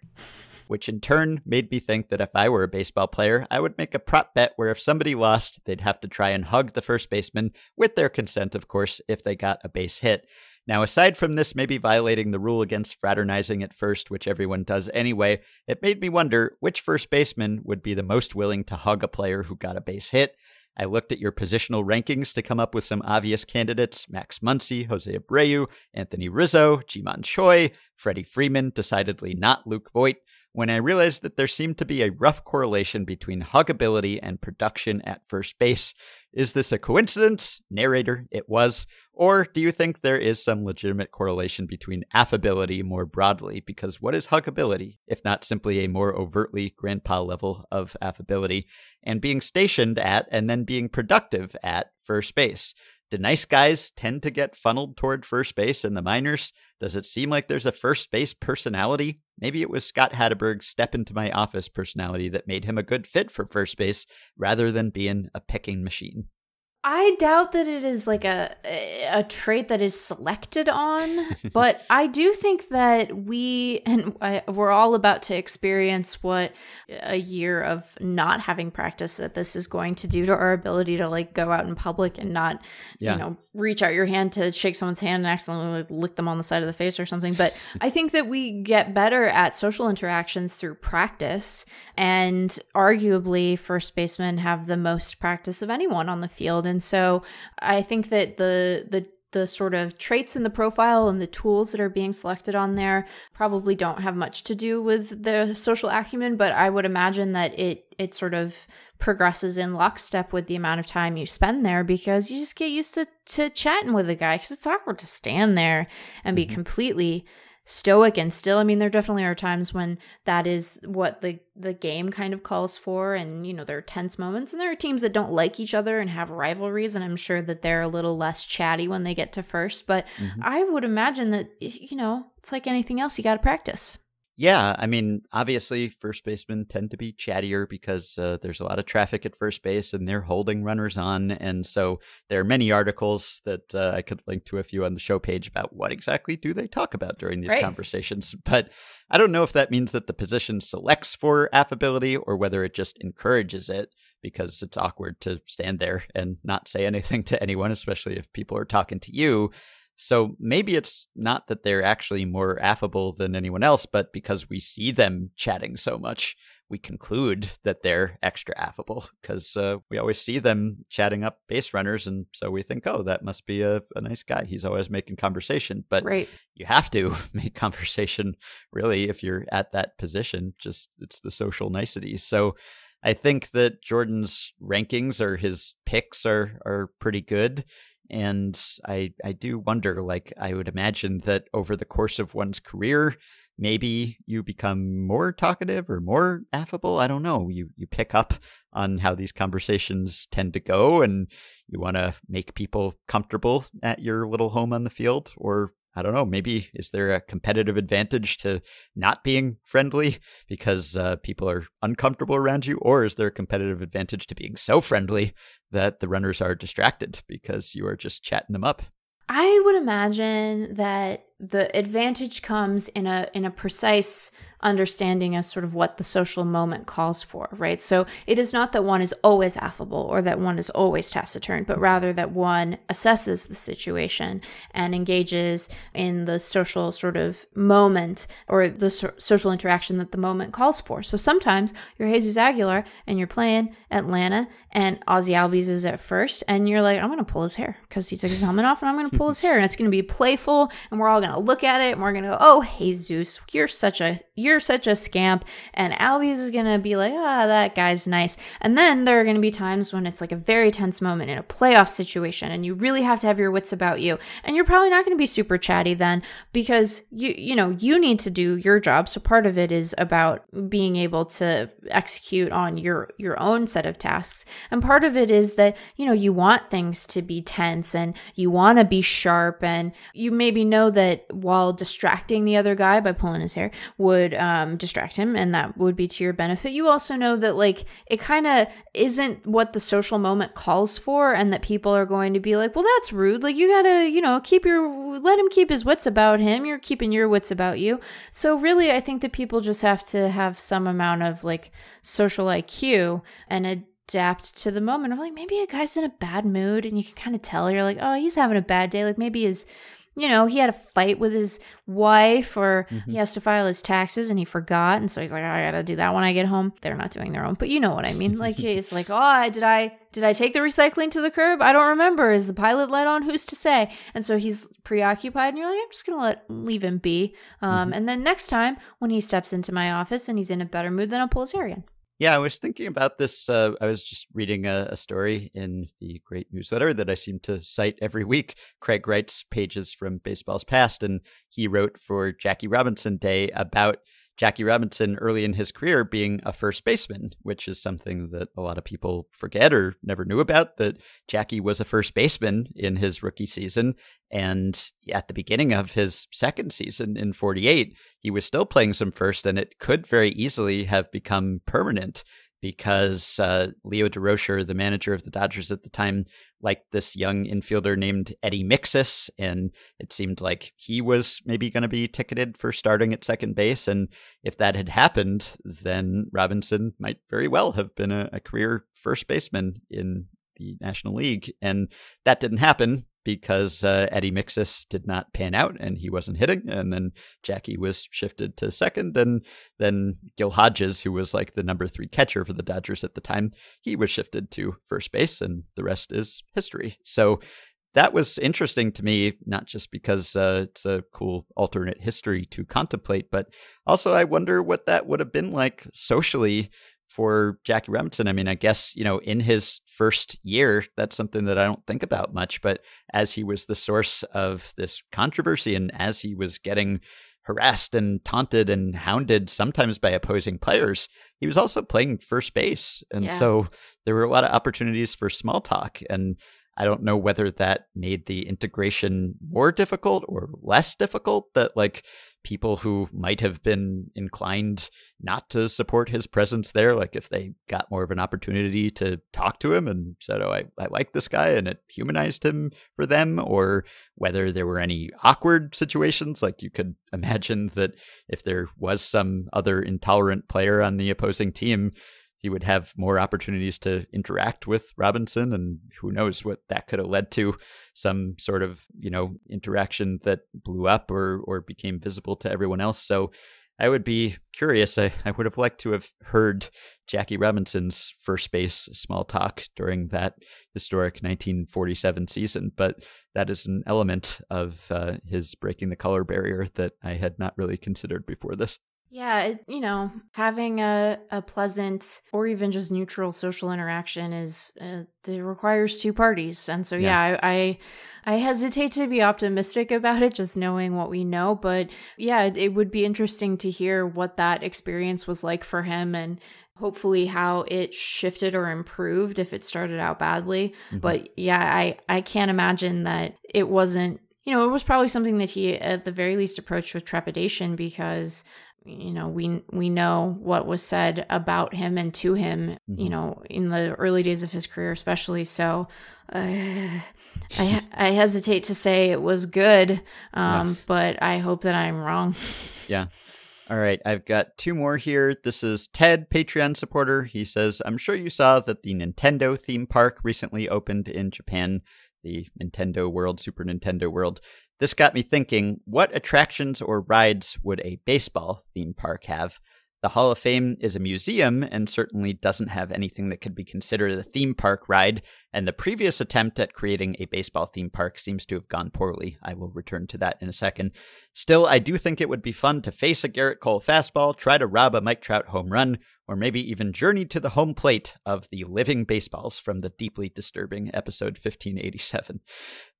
which in turn made me think that if I were a baseball player, I would make a prop bet where if somebody lost, they'd have to try and hug the first baseman, with their consent, of course, if they got a base hit. Now, aside from this maybe violating the rule against fraternizing at first, which everyone does anyway, it made me wonder which first baseman would be the most willing to hug a player who got a base hit. I looked at your positional rankings to come up with some obvious candidates Max Muncy, Jose Abreu, Anthony Rizzo, Ji-Man Choi, Freddie Freeman, decidedly not Luke Voit when I realized that there seemed to be a rough correlation between huggability and production at first base. Is this a coincidence? Narrator, it was. Or do you think there is some legitimate correlation between affability more broadly? Because what is huggability, if not simply a more overtly grandpa level of affability, and being stationed at and then being productive at first base? Do nice guys tend to get funneled toward first base in the minors? Does it seem like there's a first base personality? Maybe it was Scott Hatteberg's step into my office personality that made him a good fit for first base rather than being a picking machine. I doubt that it is like a a trait that is selected on, but I do think that we and I, we're all about to experience what a year of not having practice that this is going to do to our ability to like go out in public and not, yeah. you know, reach out your hand to shake someone's hand and accidentally like, lick them on the side of the face or something. But I think that we get better at social interactions through practice, and arguably, first basemen have the most practice of anyone on the field. And so I think that the the the sort of traits in the profile and the tools that are being selected on there probably don't have much to do with the social acumen, but I would imagine that it it sort of progresses in lockstep with the amount of time you spend there because you just get used to, to chatting with a guy because it's awkward to stand there and be mm-hmm. completely stoic and still. I mean, there definitely are times when that is what the the game kind of calls for and you know, there are tense moments and there are teams that don't like each other and have rivalries and I'm sure that they're a little less chatty when they get to first, but mm-hmm. I would imagine that you know, it's like anything else, you got to practice. Yeah, I mean, obviously, first basemen tend to be chattier because uh, there's a lot of traffic at first base and they're holding runners on. And so there are many articles that uh, I could link to a few on the show page about what exactly do they talk about during these right. conversations. But I don't know if that means that the position selects for affability or whether it just encourages it because it's awkward to stand there and not say anything to anyone, especially if people are talking to you. So maybe it's not that they're actually more affable than anyone else, but because we see them chatting so much, we conclude that they're extra affable because uh, we always see them chatting up base runners. And so we think, oh, that must be a, a nice guy. He's always making conversation. But right. you have to make conversation, really, if you're at that position. Just it's the social niceties. So I think that Jordan's rankings or his picks are, are pretty good and I I do wonder like I would imagine that over the course of one's career maybe you become more talkative or more affable I don't know. You you pick up on how these conversations tend to go and you want to make people comfortable at your little home on the field or I don't know. Maybe is there a competitive advantage to not being friendly because uh, people are uncomfortable around you, or is there a competitive advantage to being so friendly that the runners are distracted because you are just chatting them up? I would imagine that the advantage comes in a in a precise understanding as sort of what the social moment calls for, right? So it is not that one is always affable or that one is always taciturn, but rather that one assesses the situation and engages in the social sort of moment or the so- social interaction that the moment calls for. So sometimes you're Jesus Aguilar and you're playing Atlanta, and Ozzy Albies is at first, and you're like, I'm gonna pull his hair because he took his helmet off, and I'm gonna pull his hair, and it's gonna be playful, and we're all gonna look at it, and we're gonna go, Oh, hey Jesus, you're such a you're such a scamp, and Albies is gonna be like, Ah, that guy's nice, and then there are gonna be times when it's like a very tense moment in a playoff situation, and you really have to have your wits about you, and you're probably not gonna be super chatty then because you you know you need to do your job. So part of it is about being able to execute on your your own set of tasks, and part of it is that you know you want things to be tense and you want to be sharp, and you maybe know that while distracting the other guy by pulling his hair would um, distract him, and that would be to your benefit. You also know that like it kind of isn't what the social moment calls for, and that people are going to be like, well, that's rude. Like you gotta you know keep your let him keep his wits about him. You're keeping your wits about you. So really, I think that people just have to have some amount of like social IQ and adapt to the moment of like maybe a guy's in a bad mood and you can kind of tell you're like, oh, he's having a bad day. Like maybe his you know, he had a fight with his wife or Mm-hmm. he has to file his taxes and he forgot. And so he's like, oh, I got to do that when I get home. They're not doing their own, but you know what I mean? Like, he's like, oh, I- did I, did I take the recycling to the curb? I don't remember. Is the pilot light on? Who's to say? And so he's preoccupied and you're like, I'm just going to let, leave him be. Um, And then next time when he steps into my office and he's in a better mood, then I'll pull his hair again. Yeah, I was thinking about this. Uh, I was just reading a, a story in the great newsletter that I seem to cite every week. Craig writes pages from baseball's past, and he wrote for Jackie Robinson Day about Jackie Robinson early in his career being a first baseman, which is something that a lot of people forget or never knew about. That Jackie was a first baseman in his rookie season. And at the beginning of his second season in 48, he was still playing some first, and it could very easily have become permanent because uh, Leo Durocher, the manager of the Dodgers at the time, liked this young infielder named Eddie Miksis, and it seemed like he was maybe going to be ticketed for starting at second base. And if that had happened, then Robinson might very well have been a, a career first baseman in the National League. And that didn't happen because uh, Eddie Miksis did not pan out and he wasn't hitting. And then Jackie was shifted to second. And then Gil Hodges, who was like the number three catcher for the Dodgers at the time, he was shifted to first base. And the rest is history. So that was interesting to me, not just because uh, it's a cool alternate history to contemplate, but also I wonder what that would have been like socially for Jackie Robinson. I mean, I guess, you know, in his first year, that's something that I don't think about much. But as he was the source of this controversy and as he was getting harassed and taunted and hounded, sometimes by opposing players, he was also playing first base. And Yeah. so there were a lot of opportunities for small talk. And I don't know whether that made the integration more difficult or less difficult. That, like, people who might have been inclined not to support his presence there, like if they got more of an opportunity to talk to him and said, Oh, I, I like this guy and it humanized him for them, or whether there were any awkward situations. Like, you could imagine that if there was some other intolerant player on the opposing team, he would have more opportunities to interact with Robinson, and who knows what that could have led to some sort of you know interaction that blew up or or became visible to everyone else. So I would be curious. I, I would have liked to have heard Jackie Robinson's first base small talk during that historic 1947 season, but that is an element of uh, his breaking the color barrier that I had not really considered before this. Yeah, it, you know, having a, a pleasant or even just neutral social interaction is uh, it requires two parties, and so yeah, I, I I hesitate to be optimistic about it, just knowing what we know. But yeah, it, it would be interesting to hear what that experience was like for him, and hopefully how it shifted or improved if it started out badly. But yeah, I I can't imagine that it wasn't. You know, it was probably something that he, at the very least, approached with trepidation because you know we we know what was said about him and to him you Mhm. know in the early days of his career especially so uh, i i hesitate to say it was good um but i hope that i'm wrong yeah All right, I've got two more here. This is Ted, Patreon supporter. He says, I'm sure you saw that the Nintendo theme park recently opened in Japan, the Nintendo World, Super Nintendo World. This got me thinking what attractions or rides would a baseball theme park have? The Hall of Fame is a museum and certainly doesn't have anything that could be considered a theme park ride, and the previous attempt at creating a baseball theme park seems to have gone poorly. I will return to that in a second. Still, I do think it would be fun to face a Gerrit Cole fastball, try to rob a Mike Trout home run, or maybe even journey to the home plate of the living baseballs from the deeply disturbing episode 1587.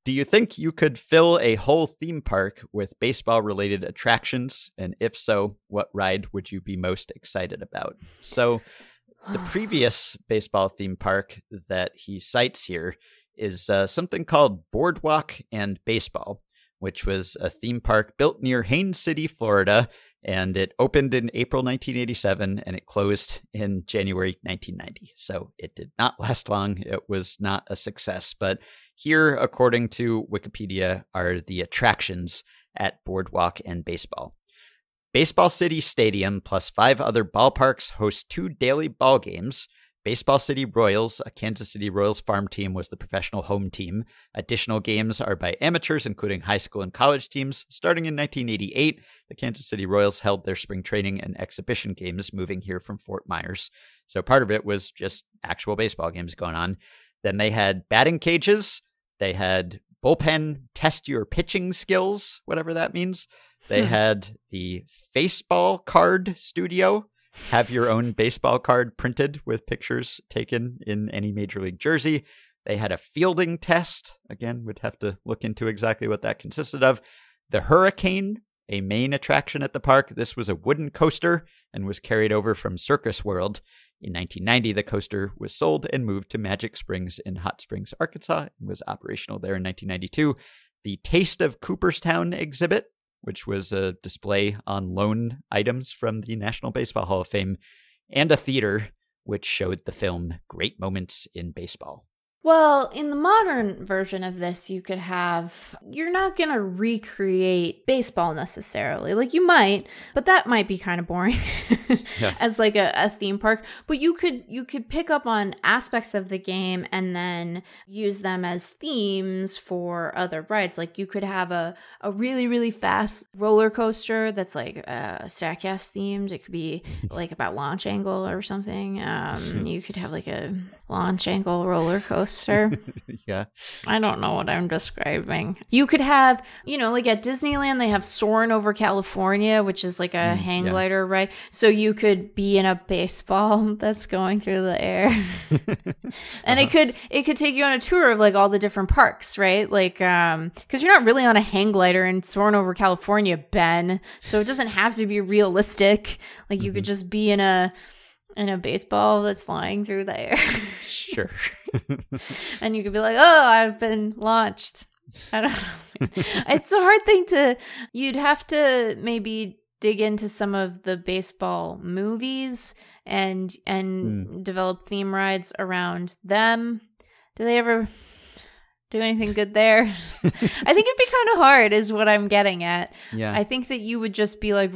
Do you think you could fill a whole theme park with baseball related attractions? And if so, what ride would you be most excited about? So, the previous baseball theme park that he cites here is uh, something called Boardwalk and Baseball, which was a theme park built near Haines City, Florida, and it opened in April 1987 and it closed in January 1990. So it did not last long. It was not a success, but here, according to Wikipedia, are the attractions at Boardwalk and Baseball. Baseball City Stadium plus five other ballparks host two daily ball games. Baseball City Royals, a Kansas City Royals farm team, was the professional home team. Additional games are by amateurs, including high school and college teams. Starting in 1988, the Kansas City Royals held their spring training and exhibition games moving here from Fort Myers. So part of it was just actual baseball games going on. Then they had batting cages. They had bullpen test your pitching skills, whatever that means. They Hmm. had the baseball Card Studio. Have your own baseball card printed with pictures taken in any major league jersey. They had a fielding test. Again, would have to look into exactly what that consisted of. The Hurricane, a main attraction at the park. This was a wooden coaster and was carried over from Circus World. In 1990, the coaster was sold and moved to Magic Springs in Hot Springs, Arkansas, and was operational there in 1992. The Taste of Cooperstown exhibit, which was a display on loan items from the National Baseball Hall of Fame, and a theater, which showed the film Great Moments in Baseball. Well, in the modern version of this, you could have, you're not going to recreate baseball necessarily. Like you might, but that might be kind of boring Yeah. as like a, a theme park. But you could, you could pick up on aspects of the game and then use them as themes for other rides. Like you could have a, a really, really fast roller coaster that's like uh, Statcast themed. It could be like about launch angle or something. Um, you could have like a launch angle roller coaster. yeah. I don't know what I'm describing. You could have, you know, like at Disneyland, they have Soarin' over California, which is like a mm, hang yeah. glider, right? So you could be in a baseball that's going through the air. and it uh-huh. could it could take you on a tour of like all the different parks, right? Like um because you're not really on a hang glider in Soarin' over California, Ben. So it doesn't have to be realistic. Like you could mm-hmm. just be in a in a baseball that's flying through the air. Sure. and you could be like, "Oh, I've been launched." I don't know. it's a hard thing to. You'd have to maybe dig into some of the baseball movies and and hmm. develop theme rides around them. Do they ever do anything good there? I think it'd be kind of hard, is what I'm getting at. yeah. I think that you would just be like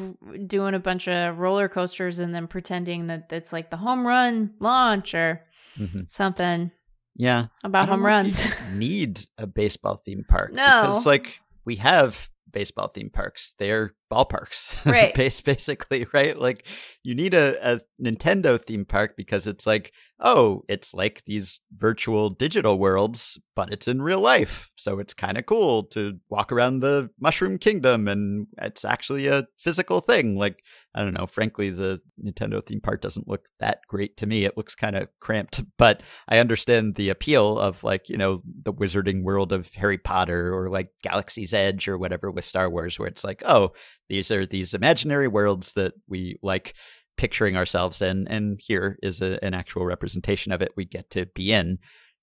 doing a bunch of roller coasters and then pretending that it's like the home run launch or Mhm. something yeah. about home runs. need a baseball theme park. No. Because, like, we have baseball theme parks. They're ballparks. Right. Basically, right? Like, you need a, a Nintendo theme park because it's like, oh, it's like these virtual digital worlds, but it's in real life. So it's kind of cool to walk around the Mushroom Kingdom and it's actually a physical thing. Like, I don't know. Frankly, the Nintendo theme park doesn't look that great to me. It looks kind of cramped, but I understand the appeal of like, you know, the wizarding world of Harry Potter or like Galaxy's Edge or whatever with Star Wars, where it's like, oh, these are these imaginary worlds that we like picturing ourselves in. And here is a, an actual representation of it we get to be in.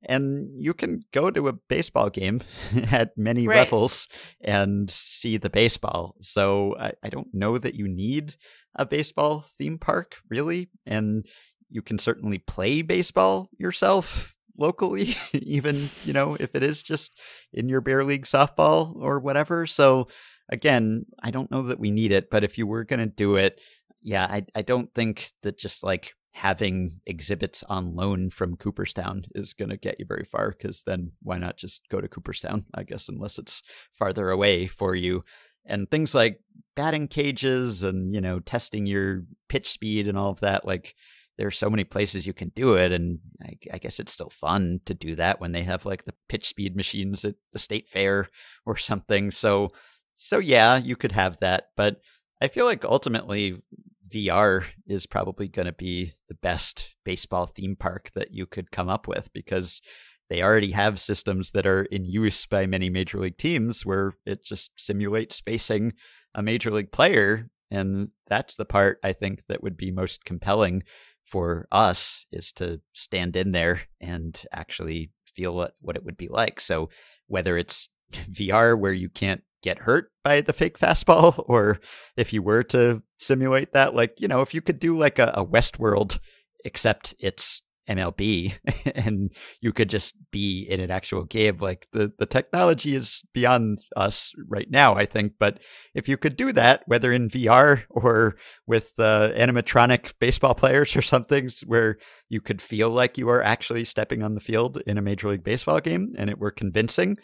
And you can go to a baseball game at many Right. levels and see the baseball. So I, I don't know that you need a baseball theme park, really. And you can certainly play baseball yourself locally, even, you know, if it is just in your bear league softball or whatever. So again, I don't know that we need it, but if you were going to do it, yeah, I, I don't think that just like having exhibits on loan from Cooperstown is going to get you very far because then why not just go to Cooperstown, I guess, unless it's farther away for you. And things like batting cages and, you know, testing your pitch speed and all of that, like there are so many places you can do it. And I, I guess it's still fun to do that when they have like the pitch speed machines at the state fair or something. So, so yeah, you could have that. But I feel like ultimately VR is probably going to be the best baseball theme park that you could come up with because they already have systems that are in use by many major league teams where it just simulates facing a major league player and that's the part i think that would be most compelling for us is to stand in there and actually feel what, what it would be like so whether it's vr where you can't get hurt by the fake fastball or if you were to simulate that like you know if you could do like a, a westworld except it's MLB and you could just be in an actual game. Like the, the technology is beyond us right now, I think. But if you could do that, whether in VR or with uh, animatronic baseball players or something, where you could feel like you are actually stepping on the field in a Major League Baseball game and it were convincing,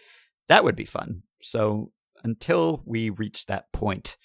that would be fun. So until we reach that point,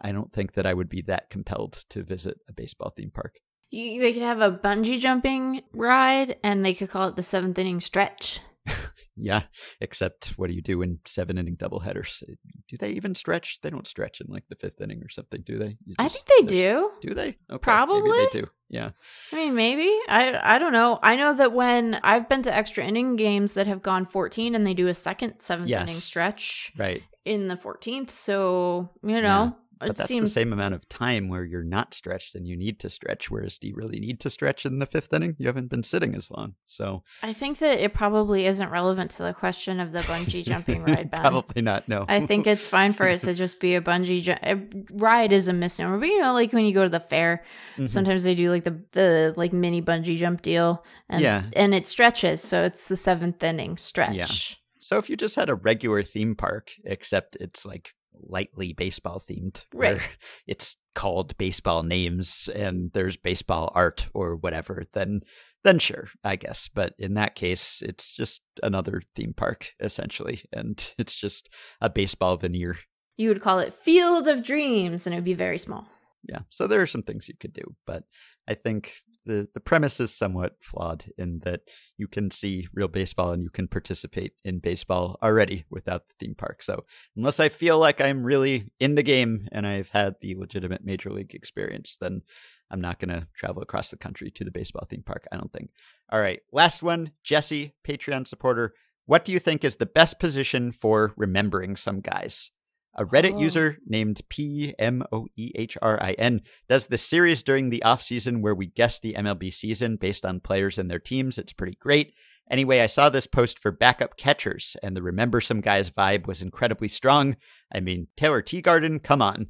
I don't think that I would be that compelled to visit a baseball theme park. You, they could have a bungee jumping ride, and they could call it the seventh inning stretch. yeah, except what do you do in seven inning doubleheaders? Uh, do they even stretch? They don't stretch in like the fifth inning or something, do they? I think they do. Do they? Okay, Probably they do. Yeah. I mean, maybe. I I don't know. I know that when I've been to extra inning games that have gone 14 and they do a second seventh Yes. inning stretch Right. In the 14th. So, you know, But it that's seems the same amount of time where you're not stretched and you need to stretch. Whereas do you really need to stretch in the fifth inning? You haven't been sitting as long. So I think that it probably isn't relevant to the question of the bungee jumping ride, Ben. probably not. No. I think it's fine for it to just be a bungee ju- a ride is a misnomer, but you know, like when you go to the fair, Mhm. sometimes they do like the the like mini bungee jump deal, and Yeah. and it stretches, so it's the seventh inning stretch. Yeah. So if you just had a regular theme park, except it's like lightly baseball themed, where Right. it's called baseball names and there's baseball art or whatever, then then sure, I guess. But in that case, it's just another theme park essentially, and it's just a baseball veneer. You would call it Field of Dreams, and it would be very small. Yeah. So there are some things you could do, but I think the the premise is somewhat flawed in that you can see real baseball and you can participate in baseball already without the theme park. So unless I feel like I'm really in the game and I've had the legitimate major league experience, then I'm not going to travel across the country to the baseball theme park, I don't think. All right, last one, Jesse, Patreon supporter. What do you think is the best position for remembering some guys? A Reddit Oh. user named P M O E H R I N does this series during the offseason where we guess the MLB season based on players and their teams. It's pretty great. Anyway, I saw this post for backup catchers, and the Remember Some Guys vibe was incredibly strong. I mean, Taylor Teagarden, come on.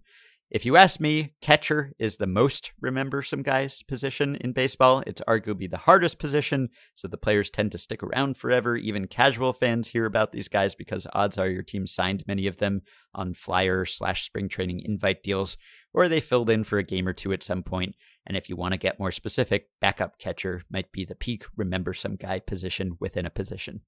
If you ask me, catcher is the most remember some guys position in baseball. It's arguably the hardest position, so the players tend to stick around forever. Even casual fans hear about these guys because odds are your team signed many of them on flyer slash spring training invite deals, or they filled in for a game or two at some point. And if you want to get more specific, backup catcher might be the peak remember some guy position within a position.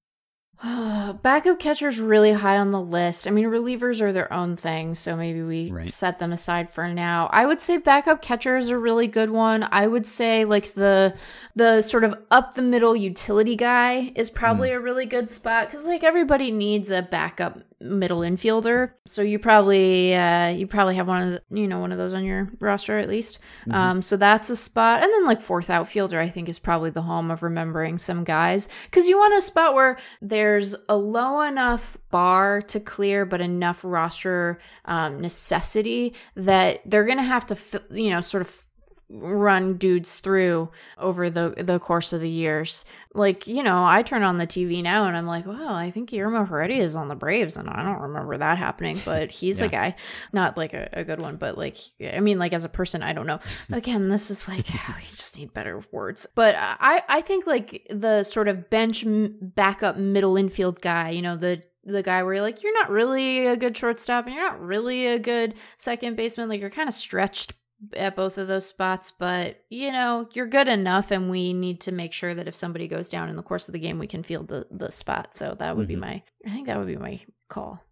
Backup catchers really high on the list. I mean, relievers are their own thing, so maybe we Right. set them aside for now. I would say backup catcher is a really good one. I would say like the the sort of up the middle utility guy is probably Hmm. a really good spot because like everybody needs a backup middle infielder. So you probably uh, you probably have one of the, you know one of those on your roster at least. Mm-hmm. Um, so that's a spot, and then like fourth outfielder, I think is probably the home of remembering some guys because you want a spot where there's a low enough bar to clear, but enough roster um, necessity that they're gonna have to you know sort of run dudes through over the the course of the years. Like, you know, I turn on the TV now and I'm like, wow, I think Guillermo Heredia is on the Braves and I don't remember that happening, but he's a guy. Not like a, a good one, but like I mean like as a person, I don't know. Again, this is like oh, you just need better words. But I I think like the sort of bench m- backup middle infield guy, you know, the the guy where you're like you're not really a good shortstop and you're not really a good second baseman like you're kind of stretched at both of those spots, but you know, you're good enough and we need to make sure that if somebody goes down in the course of the game, we can field the, the spot. So that would be Mhm. my I think that would be my call.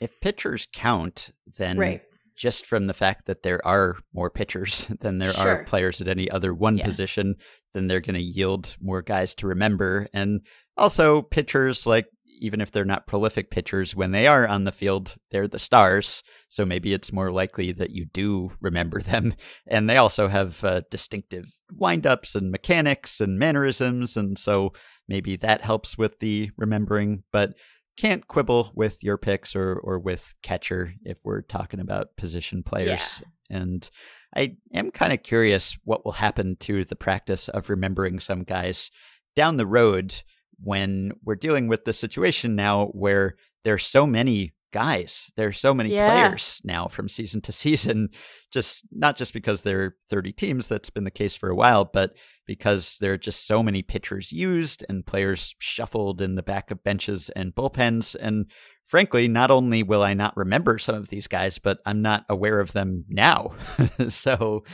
if pitchers count, then Right. just from the fact that there are more pitchers than there Sure. are players at any other one Yeah. position, then they're going to yield more guys to remember. And also, pitchers, like, even if they're not prolific pitchers, when they are on the field, they're the stars. So maybe it's more likely that you do remember them. And they also have uh, distinctive windups and mechanics and mannerisms. And so maybe that helps with the remembering. But can't quibble with your picks or or with catcher if we're talking about position players. And I am kind of curious what will happen to the practice of remembering some guys down the road when we're dealing with the situation now where there's so many guys, There are so many Yeah. players now from season to season. Just not just because there are 30 teams, that's been the case for a while, but because there are just so many pitchers used and players shuffled in the back of benches and bullpens. And frankly, not only will I not remember some of these guys, but I'm not aware of them now. so,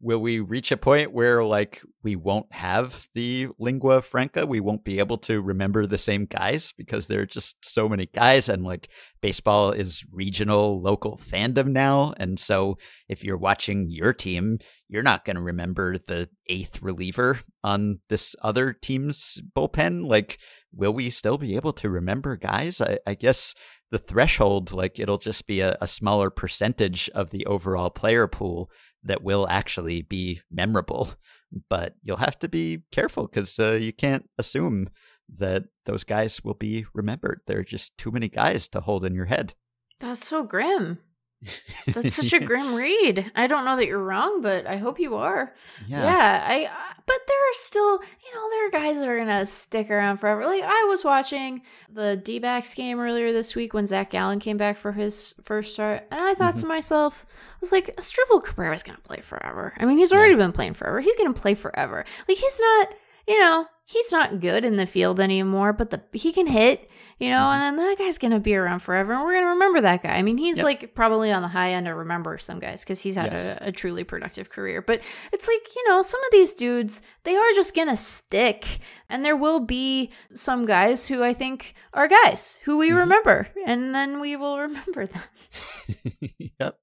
will we reach a point where, like, we won't have the lingua franca? We won't be able to remember the same guys because there are just so many guys, and like, baseball is regional, local fandom now. And so, if you're watching your team, you're not going to remember the eighth reliever on this other team's bullpen. Like, will we still be able to remember guys? I, I guess the threshold, like, it'll just be a, a smaller percentage of the overall player pool that will actually be memorable. But you'll have to be careful because uh, you can't assume that those guys will be remembered. There are just too many guys to hold in your head. That's so grim. That's such a grim read. I don't know that you're wrong, but I hope you are. Yeah, I. uh, But there are still, you know, there are guys that are gonna stick around forever. Like I was watching the D-backs game earlier this week when Zac Gallen came back for his first start, and I thought to myself, I was like, Asdrubal Cabrera's gonna play forever. I mean, he's already been playing forever. He's gonna play forever. Like he's not, you know, he's not good in the field anymore, but the he can hit, you know, mm-hmm. and then that guy's gonna be around forever, and we're gonna remember that guy. I mean, he's Yep. like probably on the high end to remember some guys because he's had Yes. a, a truly productive career. But it's like you know, some of these dudes they are just gonna stick, and there will be some guys who I think are guys who we mm-hmm. remember, and then we will remember them. yep.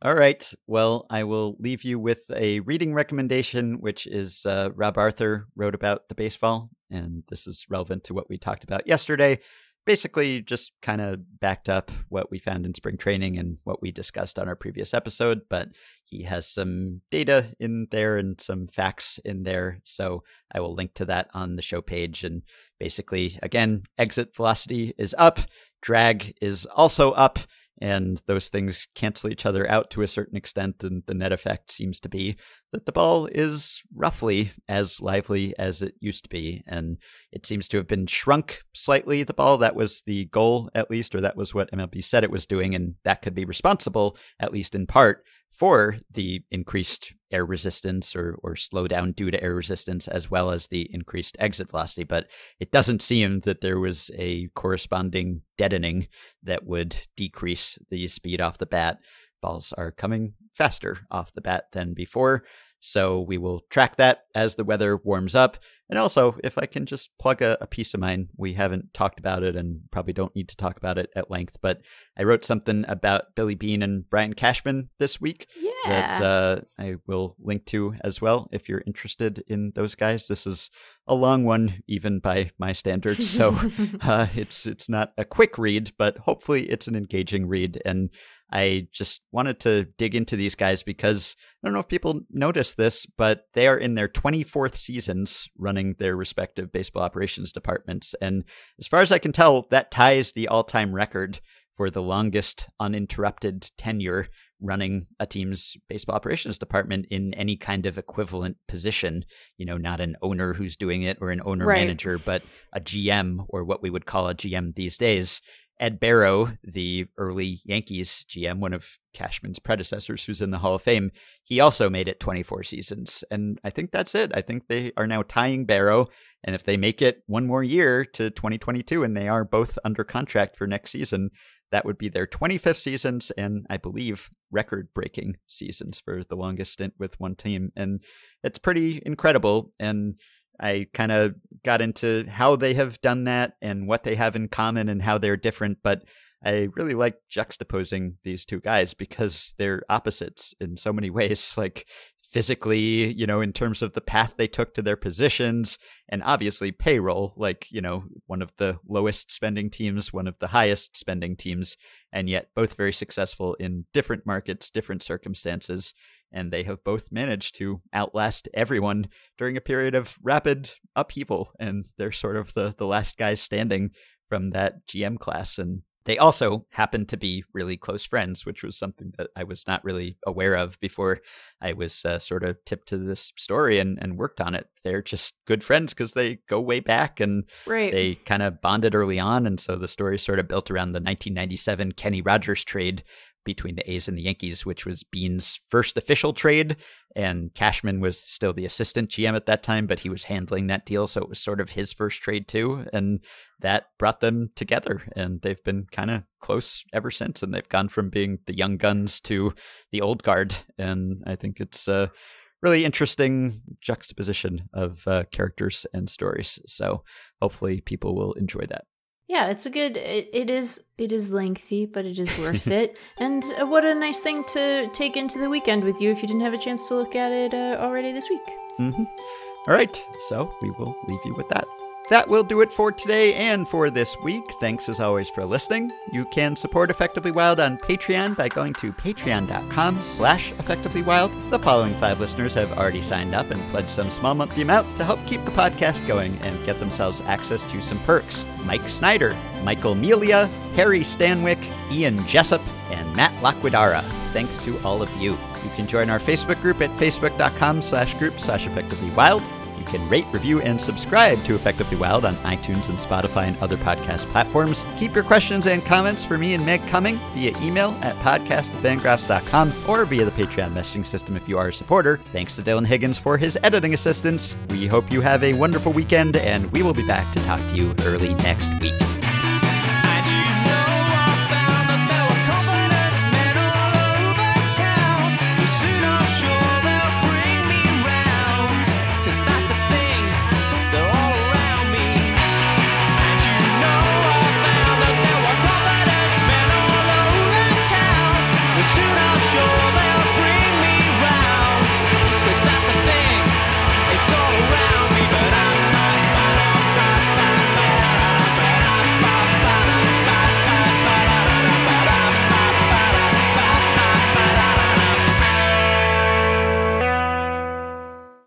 All right. Well, I will leave you with a reading recommendation, which is uh, Rob Arthur wrote about the baseball, and this is relevant to what we talked about yesterday. Basically, just kind of backed up what we found in spring training and what we discussed on our previous episode, but he has some data in there and some facts in there. So I will link to that on the show page. And basically, again, exit velocity is up, drag is also up and those things cancel each other out to a certain extent and the net effect seems to be that the ball is roughly as lively as it used to be and it seems to have been shrunk slightly the ball. That was the goal at least or that was what MLB said it was doing and that could be responsible at least in part for the increased air resistance or, or slowdown due to air resistance as well as the increased exit velocity but it doesn't seem that there was a corresponding deadening that would decrease the speed off the bat. Balls are coming faster off the bat than before. So we will track that as the weather warms up. And also, if I can just plug a, a piece of mine, we haven't talked about it and probably don't need to talk about it at length, but I wrote something about Billy Beane and Brian Cashman this week Yeah. that uh, I will link to as well if you're interested in those guys. This is a long one, even by my standards, so uh, it's it's not a quick read, but hopefully it's an engaging read. And I just wanted to dig into these guys because I don't know if people notice this, but they are in their 24th seasons running their respective baseball operations departments, and as far as I can tell, that ties the all-time record for the longest uninterrupted tenure running a team's baseball operations department in any kind of equivalent position. You know, not an owner who's doing it or an owner Right. manager, but a GM or what we would call a GM these days. Ed Barrow, the early Yankees GM, one of Cashman's predecessors who's in the Hall of Fame, he also made it 24 seasons. And I think that's it. I think they are now tying Barrow. And if they make it one more year to 2022 and they are both under contract for next season, that would be their 25th seasons and I believe record breaking seasons for the longest stint with one team. And it's pretty incredible. And I kind of got into how they have done that and what they have in common and how they're different. But I really like juxtaposing these two guys because they're opposites in so many ways. Like physically, you know, in terms of the path they took to their positions, and obviously payroll, like, you know, one of the lowest spending teams, one of the highest spending teams, and yet both very successful in different markets, different circumstances. And they have both managed to outlast everyone during a period of rapid upheaval. And they're sort of the, the last guys standing from that GM class. And they also happen to be really close friends, which was something that I was not really aware of before I was uh, sort of tipped to this story and, and worked on it. They're just good friends because they go way back and Right. they kind of bonded early on. And so the story sort of built around the 1997 Kenny Rogers trade between the A's and the Yankees, which was Beane's first official trade. And Cashman was still the assistant GM at that time, but he was handling that deal. So it was sort of his first trade too. And that brought them together. And they've been kind of close ever since. And they've gone from being the young guns to the old guard. And I think it's a really interesting juxtaposition of uh, characters and stories. So hopefully people will enjoy that. Yeah, it's a good. It, it is. It is lengthy, but it is worth it. And uh, what a nice thing to take into the weekend with you if you didn't have a chance to look at it uh, already this week. Mm-hmm. All right, so we will leave you with that. That will do it for today and for this week. Thanks as always for listening. You can support Effectively Wild on Patreon by going to patreon.com slash effectivelywild. The following five listeners have already signed up and pledged some small monthly amount to help keep the podcast going and get themselves access to some perks. Mike Snyder, Michael Melia, Harry Stanwick, Ian Jessup, and Matt Laquidara. Thanks to all of you. You can join our Facebook group at facebook.com slash group slash effectivelywild. Can rate, review, and subscribe to Effectively Wild on iTunes and Spotify and other podcast platforms. Keep your questions and comments for me and Meg coming via email at podcast@fangraphs.com or via the Patreon messaging system if you are a supporter. Thanks to Dylan Higgins for his editing assistance. We hope you have a wonderful weekend, and we will be back to talk to you early next week.